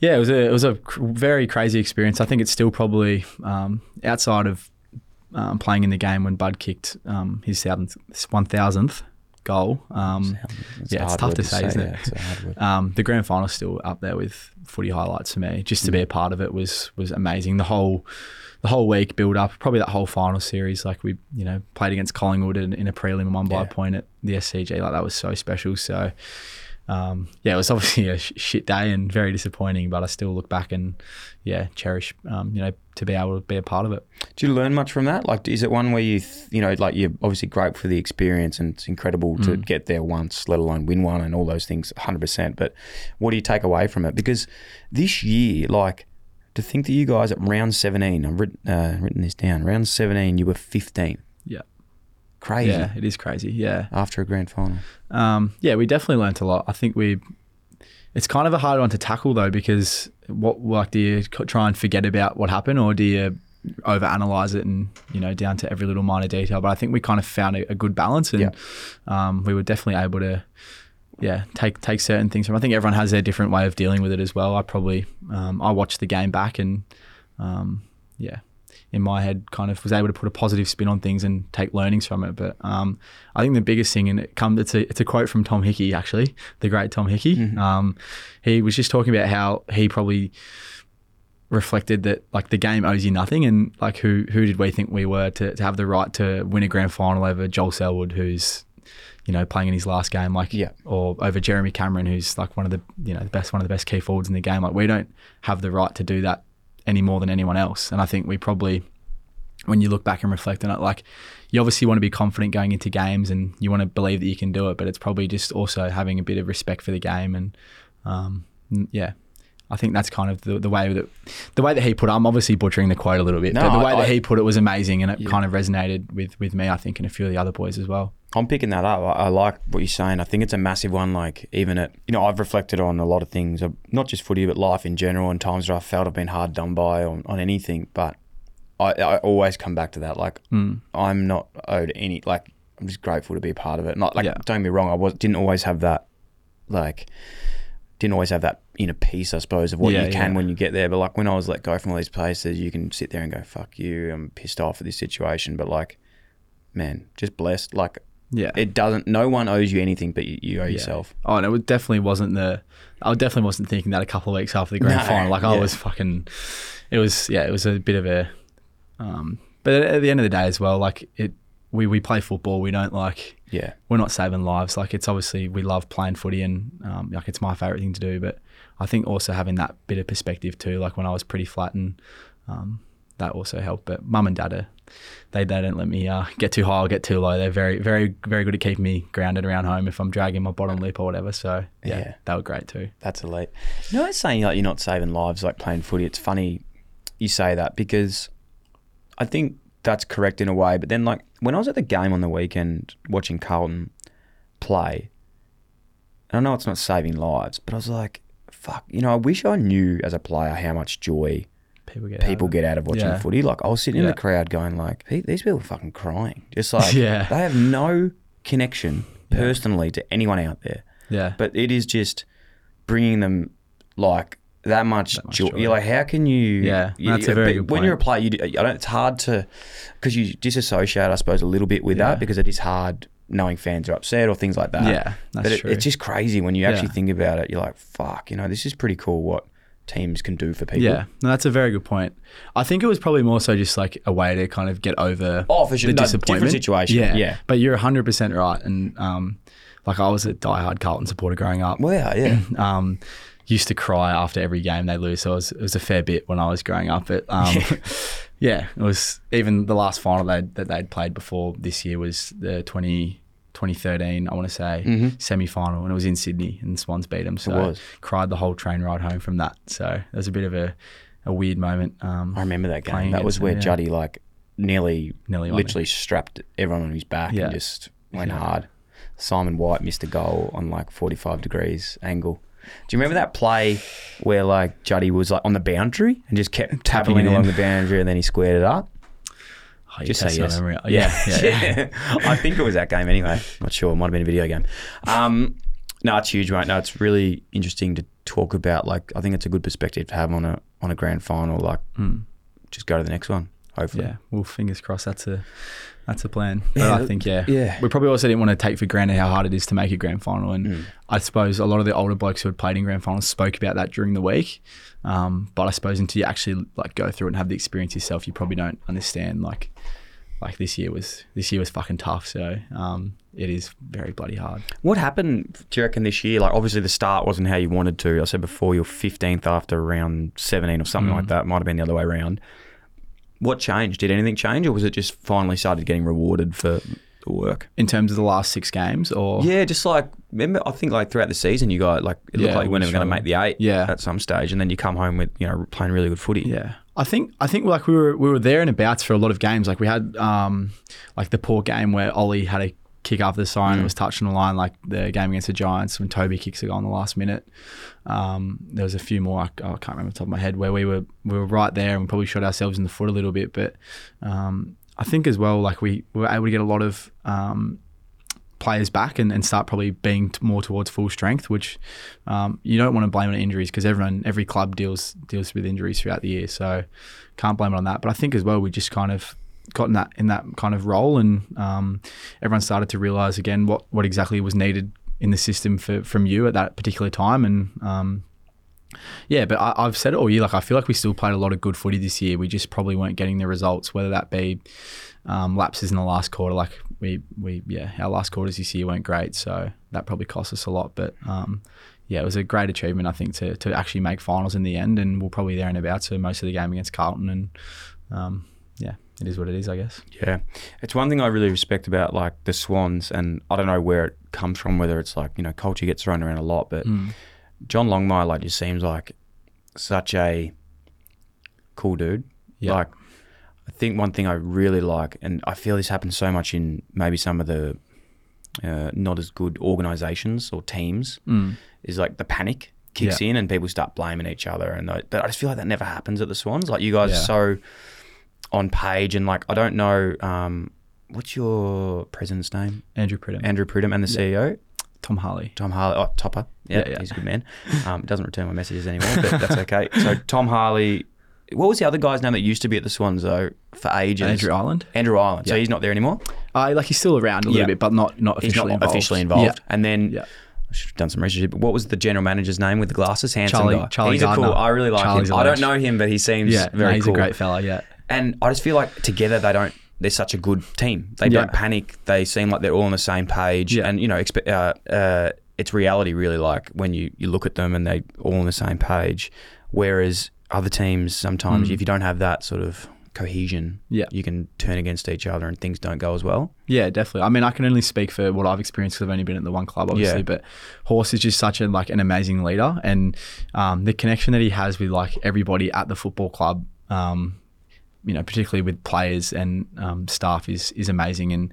yeah, it was a it was a cr- very crazy experience. I think it's still probably um, outside of um, playing in the game when Bud kicked um, his thousandth, one thousandth goal. Um, It's yeah, it's tough word to say, isn't it? yeah, it's a hard word. um, the grand final still up there with footy highlights for me. Just to be a part of it was was amazing. The whole the whole week build up, probably that whole final series. Like we, you know, played against Collingwood in, in a prelim and won by Yeah. a point at the SCG. Like that was so special. So. Um, yeah, it was obviously a sh- shit day and very disappointing, but I still look back and yeah, cherish um, you know to be able to be a part of it. Do you learn much from that? Like, is it one where you, th- you know, like you're obviously grateful for the experience and it's incredible to Mm. get there once, let alone win one and all those things, 100%. But what do you take away from it? Because this year, like, to think that you guys at round 17, I've written, uh, written this down, round 17, you were 15. Yeah. Crazy. Yeah, it is crazy. Yeah. After a grand final. Um, yeah, we definitely learnt a lot. I think we. It's kind of a hard one to tackle though, because what like do you try and forget about what happened, or do you overanalyze it and you know down to every little minor detail? But I think we kind of found a, a good balance, and Yeah. um, we were definitely able to. Yeah, take take certain things from. I think everyone has their different way of dealing with it as well. I probably um, I watched the game back and um, yeah, in my head, kind of was able to put a positive spin on things and take learnings from it. But um, I think the biggest thing, and it comes, it's a it's a quote from Tom Hickey, actually, the great Tom Hickey. Um, he was just talking about how he probably reflected that like the game owes you nothing, and like who who did we think we were to, to have the right to win a grand final over Joel Selwood, who's you know playing in his last game, like Yeah. or over Jeremy Cameron, who's like one of the you know the best one of the best key forwards in the game. Like we don't have the right to do that any more than anyone else, and I think we probably when you look back and reflect on it, like you obviously want to be confident going into games and you want to believe that you can do it, but it's probably just also having a bit of respect for the game and um, yeah. I think that's kind of the, the way that the way that he put it. I'm obviously butchering the quote a little bit, No, but the way I- that he put it was amazing, and it kind of resonated with with me. I think, and a few of the other boys as well. I'm picking that up. I, I like what you're saying. I think it's a massive one. Like even at, you know, I've reflected on a lot of things, not just footy, but life in general, and times where I felt I've been hard done by on, on anything. But I, I always come back to that. Like Mm. I'm not owed any. Like I'm just grateful to be a part of it. Not like Yeah. don't get me wrong. I was didn't always have that. Like didn't always have that inner peace, I suppose, of what Yeah, you can yeah. when you get there. But like when I was let go from all these places, you can sit there and go, "Fuck you." I'm pissed off at this situation, but like, man, just blessed. Like Yeah, it doesn't. No one owes you anything, but you, you owe Yeah. yourself. Oh, and it definitely wasn't the. I definitely wasn't thinking that a couple of weeks after the grand No, final. Like I was fucking. It was yeah. It was a bit of a. Um, but at, at the end of the day as well, like it, we we play football. We don't like. Yeah, We're not saving lives. Like it's obviously we love playing footy and um, like it's my favorite thing to do. But I think also having that bit of perspective too. Like when I was pretty flat and. Um, that also helped, but mum and dad are, they, they don't let me uh, get too high or get too low. They're very, very, very good at keeping me grounded around home if I'm dragging my bottom lip or whatever. So yeah, Yeah. they were great too. that's elite. You know, it's saying like you're not saving lives, like playing footy. It's funny you say that because I think that's correct in a way. But then, like when I was at the game on the weekend watching Carlton play, and I know it's not saving lives, but I was like, fuck. You know, I wish I knew as a player how much joy People get people get out of watching Yeah. footy. Like I was sitting in the crowd going like, "These- people are fucking crying. Just like Yeah. they have no connection Yeah. personally to anyone out there. Yeah, But it is just bringing them like that much, That much joy. joy. You're like, how can you? Yeah, you- that's a very good When point. you're a player, you, do- I don't, it's hard to because you disassociate, I suppose, a little bit with Yeah. that because it is hard knowing fans are upset or things like that. Yeah, that's but it, true. it's just crazy when you actually Yeah. think about it. You're like, fuck, you know, this is pretty cool. What teams can do for people. yeah. No, that's a very good point. I think it was probably more so just like a way to kind of get over Oh, for sure. the No, disappointment. situation. Yeah, Yeah. But you're 100 percent right, and um, like I was a diehard Carlton supporter growing up. Well, yeah, yeah. um, used to cry after every game they lose. So it was, it was a fair bit when I was growing up. But um, yeah. it was even the last final they'd, that they'd played before this year was the 20, 2013, I want to say, Mhm. semi final, and it was in Sydney, and the Swans beat them. So was. cried the whole train ride home from that. So it was a bit of a, a weird moment. Um, I remember that game. That was where them, yeah. Juddy like nearly, Nearly literally strapped everyone on his back Yeah. and just went Yeah. hard. Simon White missed a goal on like 45 degrees angle. Do you remember that play where like Juddy was like on the boundary and just kept Tapping tapping it along in. the boundary and then he squared it up? Oh, you're Just say my yes. memory. Yeah, yeah, yeah. I think it was that game anyway. Not sure. It might have been a video game. Um, no, it's huge, mate. No, it's really interesting to talk about. Like, I think it's a good perspective to have on a on a grand final. Like, Mm. just go to the next one. Hopefully. Yeah, well, fingers crossed. That's a that's a plan. But Yeah, I think yeah, yeah. We probably also didn't want to take for granted how hard it is to make a grand final, and Mm. I suppose a lot of the older blokes who had played in grand finals spoke about that during the week. Um, but I suppose until you actually like go through it and have the experience yourself, you probably don't understand like like this year was this year was fucking tough. So um, it is very bloody hard. What happened, do you reckon, this year? Like, obviously, the start wasn't how you wanted to. I said before, you're 15th after round 17 or something Mm. like that. Might have been the other way around. What changed? Did anything change, or was it just finally started getting rewarded for the work? In terms of the last six games, or Yeah, just like remember, I think like throughout the season, you got like it looked Yeah, like you weren't we even going to make the eight. Yeah. at some stage, and then you come home with you know playing really good footy. Yeah, I think I think like we were we were there and abouts for a lot of games. Like we had um like the Port game where Ollie had a kick after the siren Mm. that was touching the line, like the game against the Giants when Toby kicks a goal in the last minute. Um, there was a few more I, I can't remember the top of my head where we were we were right there and we probably shot ourselves in the foot a little bit. But um, I think as well like we, we were able to get a lot of um, players back and, and start probably being t- more towards full strength, which um, you don't want to blame on injuries because everyone, every club deals deals with injuries throughout the year, so can't blame it on that. But I think as well we just kind of got in that in that kind of role, and um, everyone started to realise again what what exactly was needed in the system for from you at that particular time, and um, yeah, but I, I've said it all year. Like I feel like we still played a lot of good footy this year. We just probably weren't getting the results, whether that be um, lapses in the last quarter. Like we, we, yeah, our last quarters this year weren't great, so that probably cost us a lot. But um, yeah, it was a great achievement, I think, to to actually make finals in the end, and we're probably there and about to most of the game against Carlton, and um, yeah, it is what it is, I guess. Yeah, it's one thing I really respect about like the Swans, and I don't know where it comes from, whether it's like you know culture gets thrown around a lot, but Mm. John Longmire like just seems like such a cool dude. Yeah. Like, I think one thing I really like, and I feel this happens so much in maybe some of the uh, not as good organisations or teams, Mm. is like the panic kicks in and people start blaming each other. And tho- but I just feel like that never happens at the Swans. Like you guys Yeah. are so on page, and like I don't know, um, what's your president's name? Andrew Pridham, Andrew Pridham, and the CEO Tom Harley. Tom Harley. Oh, Topper. Yeah, Yeah, yeah. he's a good man. Um, doesn't return my messages anymore, but that's okay. So Tom Harley. What was the other guy's name that used to be at the Swans though for ages? Andrew Ireland. Andrew Ireland. So he's not there anymore. Uh, like he's still around a little bit, but not not He's officially not involved. officially involved. And then. I should have done some research. But what was the general manager's name with the glasses? Handsome Charlie- guy. Charlie he's a cool. I really like Charlie's him. I don't know him, but he seems Yeah, very no, he's cool. a great fella. Yeah, And I just feel like together they don't. They're such a good team. They Yeah. don't panic. They seem like they're all on the same page. Yeah. And you know, expe- uh, uh, it's reality really. Like when you you look at them and they're all on the same page. Whereas other teams sometimes, Mm. if you don't have that sort of cohesion, Yeah. you can turn against each other and things don't go as well. Yeah, definitely. I mean, I can only speak for what I've experienced because I've only been at the one club, obviously. Yeah. But Horse is just such a like an amazing leader, and um, the connection that he has with like everybody at the football club, um, you know, particularly with players and um, staff, is is amazing. And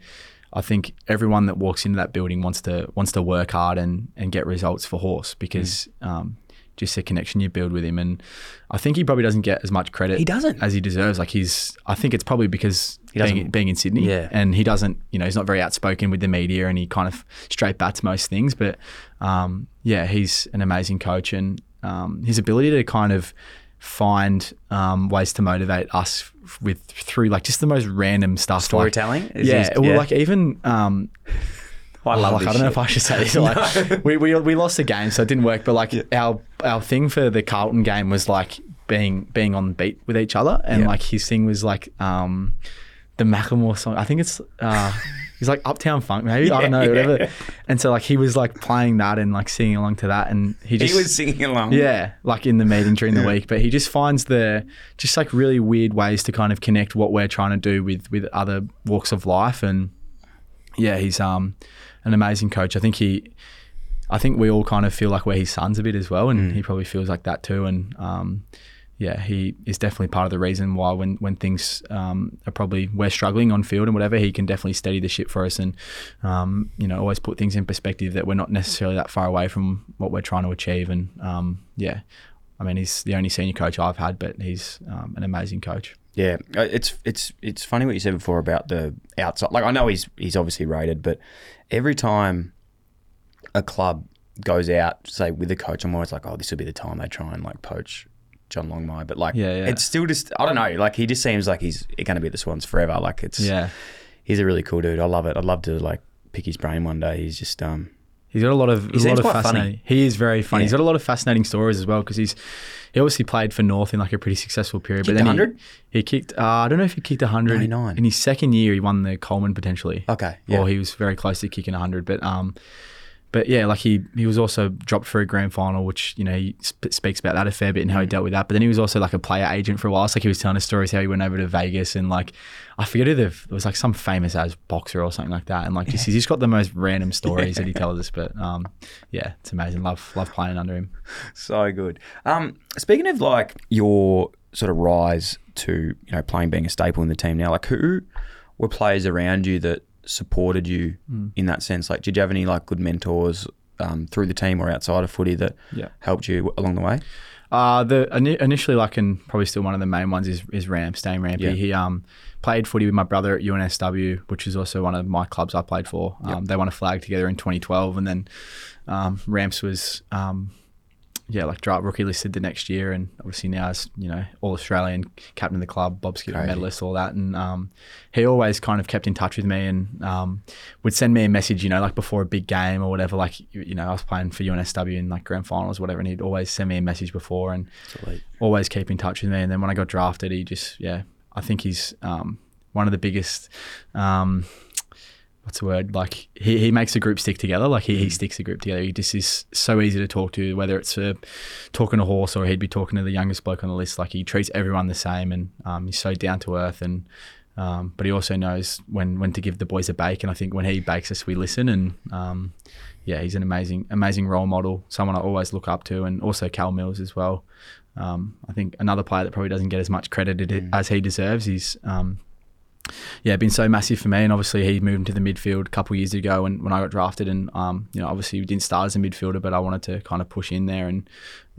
I think everyone that walks into that building wants to wants to work hard and and get results for Horse because. Um, just the connection you build with him, and I think he probably doesn't get as much credit. He doesn't. as he deserves. Like he's, I think it's probably because He being, being in Sydney, Yeah. and he doesn't, you know, he's not very outspoken with the media, and he kind of straight bats most things. But um, yeah, he's an amazing coach, and um, his ability to kind of find um, ways to motivate us with through like just the most random stuff, like- Storytelling? Is yeah, his- well, like even. Um, I love like, I don't know if I should say this. Like, we, we, we lost the game, so it didn't work. But like our our thing for the Carlton game was like being being on beat with each other, and Yeah. like his thing was like um, the Macklemore song. I think it's uh, he's like Uptown Funk, maybe I don't know, Yeah, whatever. And so like he was like playing that and like singing along to that, and he just he was singing along. yeah, like in the meeting during the week. But he just finds the just like really weird ways to kind of connect what we're trying to do with with other walks of life. And yeah, he's um an amazing coach. I think he, I think we all kind of feel like we're his sons a bit as well, and he probably feels like that too. And um, yeah, he is definitely part of the reason why when when things um, are probably we're struggling on field and whatever, he can definitely steady the ship for us and um, you know always put things in perspective that we're not necessarily that far away from what we're trying to achieve. And um, yeah, I mean he's the only senior coach I've had, but he's um, an amazing coach. Yeah, uh, it's it's it's funny what you said before about the outside. Like I know he's he's obviously rated, but every time a club goes out, say with a coach, I'm always like, oh, this will be the time they try and like poach John Longmire. But like, Yeah, yeah. it's still just I don't know. Like he just seems like he's going to be at the Swans forever. Like it's Yeah. he's a really cool dude. I love it. I'd love to like pick his brain one day. He's just um He's got a lot of He a lot of quite funny. He is very funny. He's got a lot of fascinating stories as well because he's he obviously played for North in like a pretty successful period. Kicked but then 100? he, he kicked. Uh, I don't know if he kicked hundred. 99. In his second year, he won the Coleman potentially. okay. Yeah. Or he was very close to kicking hundred. But um, but yeah, like he he was also dropped for a grand final, which you know he sp- speaks about that a fair bit and how Mm. he dealt with that. But then he was also like a player agent for a while. So like he was telling us stories how he went over to Vegas and like I forget who the it was like some famous as boxer or something like that. And like just, he's just got the most random stories that he tells us. But um, yeah, it's amazing. Love love playing under him. So good. Um, speaking of like your sort of rise to you know playing being a staple in the team now, like who were players around you that supported you Hmm. in that sense? Like, did you have any like good mentors um, through the team or outside of footy that Yeah. helped you along the way? Uh, the initially, like, and probably still one of the main ones is is Ramp, Dane Rampe. Yeah. He um played footy with my brother at UNSW, which is also one of my clubs I played for. Um, They won a flag together in 2012, and then um, Ramps was um, yeah, like draft rookie listed the next year, and obviously now is you know all Australian captain of the club, Bob Skilton medalist, all that, and um, he always kind of kept in touch with me and um, would send me a message, you know, like before a big game or whatever. Like you know, I was playing for UNSW in like grand finals, or whatever, and he'd always send me a message before and always keep in touch with me. And then when I got drafted, he just yeah, I think he's um, one of the biggest. Um, what's the word? Like he, he makes a group stick together. Like he, he sticks the group together. He just is so easy to talk to, whether it's uh, talking a horse or he'd be talking to the youngest bloke on the list. Like he treats everyone the same, and um, he's so down to earth. And um, but he also knows when when to give the boys a bake. And I think when he bakes us, we listen. And um, yeah, he's an amazing amazing role model. Someone I always look up to, and also Cal Mills as well. Um, I think another player that probably doesn't get as much credit as he deserves. He's um, yeah, been so massive for me. And obviously, he moved into the midfield a couple of years ago when, when I got drafted. And, um, you know, obviously, we didn't start as a midfielder, but I wanted to kind of push in there. And,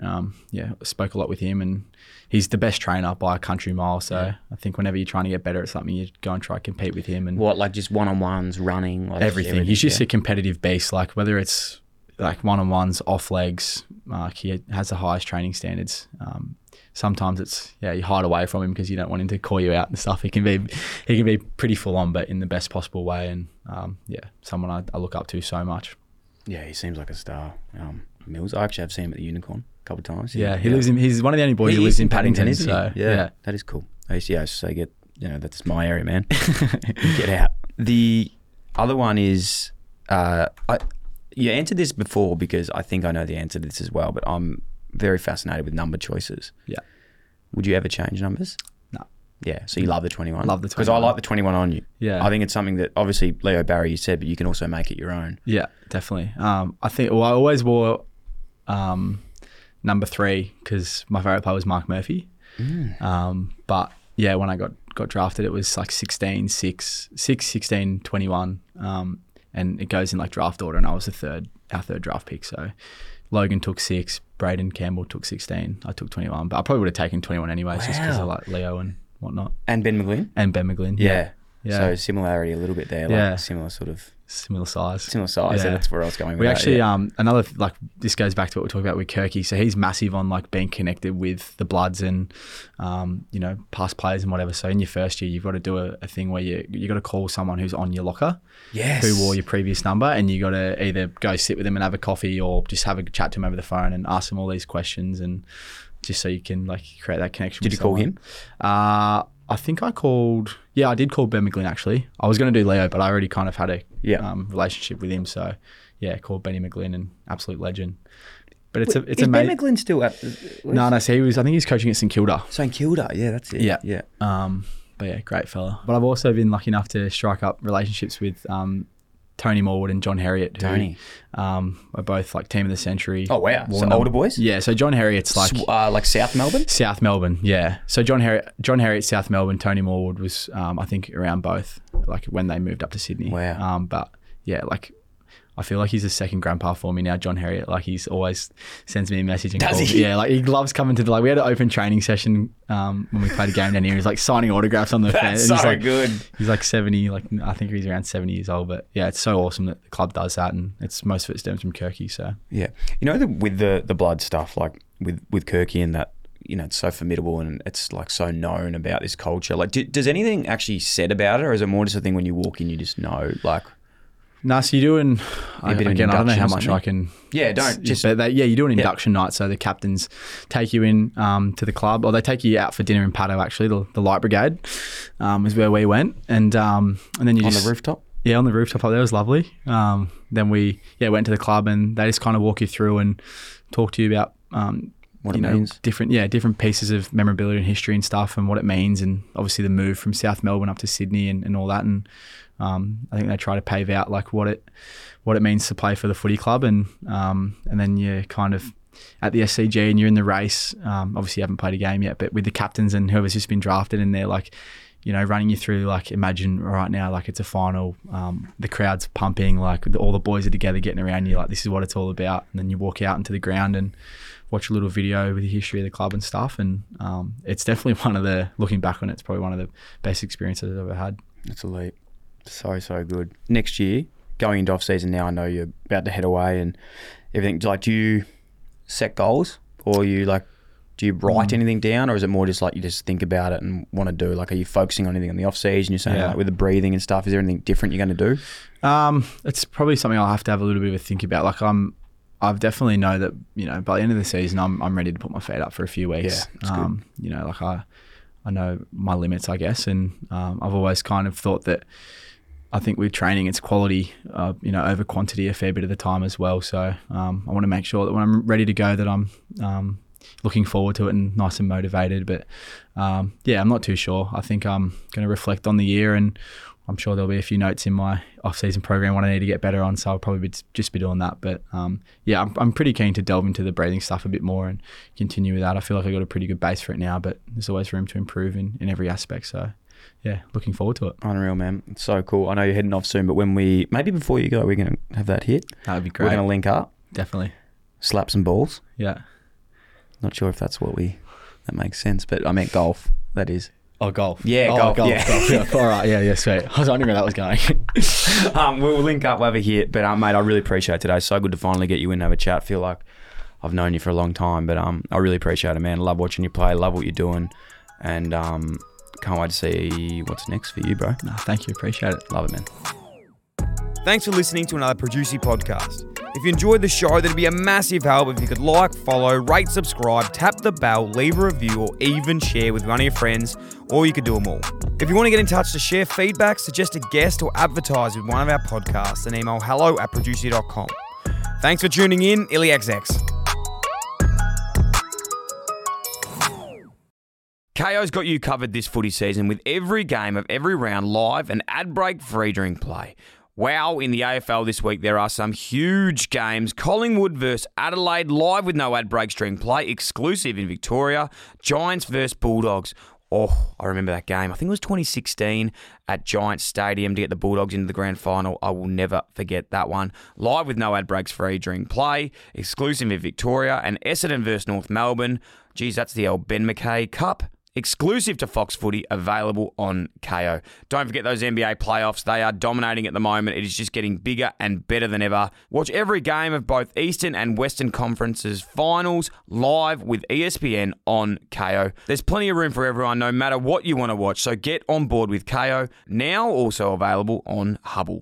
um, yeah, spoke a lot with him. And he's the best trainer by a country mile. So I think whenever you're trying to get better at something, you go and try to compete with him. And What like just one on ones, running, like everything. He's just yeah. a competitive beast. Like whether it's like one on ones, off legs, like he has the highest training standards. Um, sometimes it's yeah, you hide away from him because you don't want him to call you out and stuff. He can be he can be pretty full on, but in the best possible way. And um, yeah, someone I, I look up to so much. yeah, he seems like a star. Um, Mills, I actually have seen him at the Unicorn a couple of times. Yeah, he lives in. He's one of the only boys He who lives in Paddington. isn't he? so yeah, that is cool. I used, yeah, I used to say get you know that's my area, man. get out. The other one is uh, I, you answered this before because I think I know the answer to this as well, but I'm very fascinated with number choices. Yeah. Would you ever change numbers? No. Yeah, so you love the 21. Love the 21. Because I like the 21 on you. Yeah. I think it's something that obviously Leo Barry you said, but you can also make it your own. Yeah, definitely. Um, I think well, I always wore um, number three because my favorite player was Mark Murphy. Um, but yeah, when I got got drafted, it was like 16, 6, 6 16, 21. Um, and it goes in like draft order, and I was the third, our third draft pick. So Logan took six, Braden Campbell took 16, I took 21. But I probably would have taken 21 anyways, just because I like Leo and whatnot. And Ben McGlynn? And Ben McGlynn. Yeah. Yeah. So similarity a little bit there, like Yeah. similar sort of Similar size. similar size. Yeah. that's where I was going with We that, actually, yeah. um, another like this goes back to what we're talking about with Kirky. So he's massive on like being connected with the Bloods and, um, you know, past players and whatever. So in your first year, you've got to do a, a thing where you you got to call someone who's on your locker, yes. who wore your previous number, and you got to either go sit with them and have a coffee or just have a chat to him over the phone and ask him all these questions and just so you can like create that connection. Did with you call him? Uh, I think I called. Yeah, I did call Ben McGlynn actually. I was going to do Leo, but I already kind of had a Yeah. um, relationship with him. So yeah, called Benny McGlynn and absolute legend. But it's a it's is Ben amazing. McGlynn still at No, no. So he was. I think he's coaching at St Kilda. St Kilda? Yeah, that's it. Yeah. yeah. Um, but yeah, great fella. But I've also been lucky enough to strike up relationships with um, Tony Morwood and John Herriot, who Tony. um, are both like team of the century. Oh, wow. So Warner- older boys? Yeah. So John Herriot's like uh, like South Melbourne. South Melbourne, yeah. So John Herriot, John Herriot, South Melbourne, Tony Morwood was, um, I think, around both, like when they moved up to Sydney. Wow. Um, but yeah, like I feel like he's a second grandpa for me now, John Herriot. Like he's always sends me a message and Does calls. he? Yeah, like he loves coming to the like. We had an open training session um, when we played a game down here. He's like signing autographs on the fence. That's and he's so like, good. He's like seventy, like I think he's around seventy years old. But yeah, it's so awesome that the club does that, and it's most of it stems from Kirky. So Yeah, you know the, with the the blood stuff, like with with Kirky and that, you know, it's so formidable and it's like so known about this culture. Like, do, does anything actually said about it, or is it more just a thing when you walk in, you just know, like, No, so you're doing Yeah, bit again. I don't know how much. I can. Yeah, don't- just- But they, yeah, you do an Yeah. induction night, so the captains take you in um, to the club, or they take you out for dinner in Paddo. Actually, the, the Light Brigade um, is where we went, and um, and then you just on just the rooftop? yeah, on the rooftop up there was lovely. Um, then we yeah went to the club, and they just kind of walk you through and talk to you about um, What it know, means. different yeah different pieces of memorabilia and history and stuff, and what it means, and obviously the move from South Melbourne up to Sydney and, and all that, and um, I think they try to pave out like what it what it means to play for the footy club, and um, and then you're kind of at the SCG and you're in the race. Um, obviously, you haven't played a game yet, but with the captains and whoever's just been drafted, and they're like, you know, running you through like imagine right now like it's a final, um, the crowd's pumping, like the, all the boys are together getting around you, like this is what it's all about, and then you walk out into the ground and watch a little video with the history of the club and stuff, and um, it's definitely one of the looking back on it, it's probably one of the best experiences I've ever had. It's elite. So so good. Next year, going into off season now, I know you're about to head away and everything. Like, do you set goals, or you like? Do you write Mm. anything down, or is it more just like you just think about it and want to do? Like, are you focusing on anything in the off season? You're saying Yeah. like with the breathing and stuff. Is there anything different you're going to do? Um, it's probably something I'll have to have a little bit of a think about. Like I'm, I've definitely know that you know by the end of the season, I'm I'm ready to put my feet up for a few weeks. Yeah, um, you know, like I, I know my limits, I guess, and um, I've always kind of thought that. I think with training, it's quality, uh, you know, over quantity a fair bit of the time as well. So um, I want to make sure that when I'm ready to go, that I'm um, looking forward to it and nice and motivated. But um, yeah, I'm not too sure. I think I'm going to reflect on the year, and I'm sure there'll be a few notes in my off-season program what I need to get better on. So I'll probably be, just be doing that. But um, yeah, I'm, I'm pretty keen to delve into the breathing stuff a bit more and continue with that. I feel like I got a pretty good base for it now, but there's always room to improve in, in every aspect. So yeah, looking forward to it. Unreal, man. It's so cool. I know you're heading off soon, but when we maybe before you go, we're going to have that hit. That would be great. We're going to link up, Definitely. slap some balls. Yeah. Not sure if that's what we that makes sense, but I meant golf. That is. Oh, golf. Yeah, oh, golf, golf. yeah. golf, yeah. All right. Yeah, yeah, sweet. I was wondering where that was going. um, we'll link up over here. But um, mate, I really appreciate today. So good to finally get you in and have a chat. Feel like I've known you for a long time, but um, I really appreciate it, man. Love watching you play. Love what you're doing, and um, can't wait to see what's next for you, bro. no, thank you. Appreciate it. Love it, man. Thanks for listening to another Producey podcast. If you enjoyed the show, that'd be a massive help if you could like, follow, rate, subscribe, tap the bell, leave a review, or even share with one of your friends, or you could do them all. If you want to get in touch to share feedback, suggest a guest, or advertise with one of our podcasts, then email hello at producey.com. Thanks for tuning in, IllyXX. Kayo's got you covered this footy season with every game of every round live and ad break free during play. Wow, in the AFL this week there are some huge games. Collingwood versus Adelaide live with no ad break during play, exclusive in Victoria. Giants versus Bulldogs. Oh, I remember that game. I think it was 2016 at Giants Stadium to get the Bulldogs into the grand final. I will never forget that one. Live with no ad breaks free during play, exclusive in Victoria, and Essendon versus North Melbourne. Geez, that's the old Ben McKay Cup. Exclusive to Fox Footy, available on Kayo. Don't forget those NBA playoffs. They are dominating at the moment. It is just getting bigger and better than ever. Watch every game of both Eastern and Western Conferences finals live with ESPN on Kayo. There's plenty of room for everyone, no matter what you want to watch. So get on board with Kayo, now also available on Hubbl.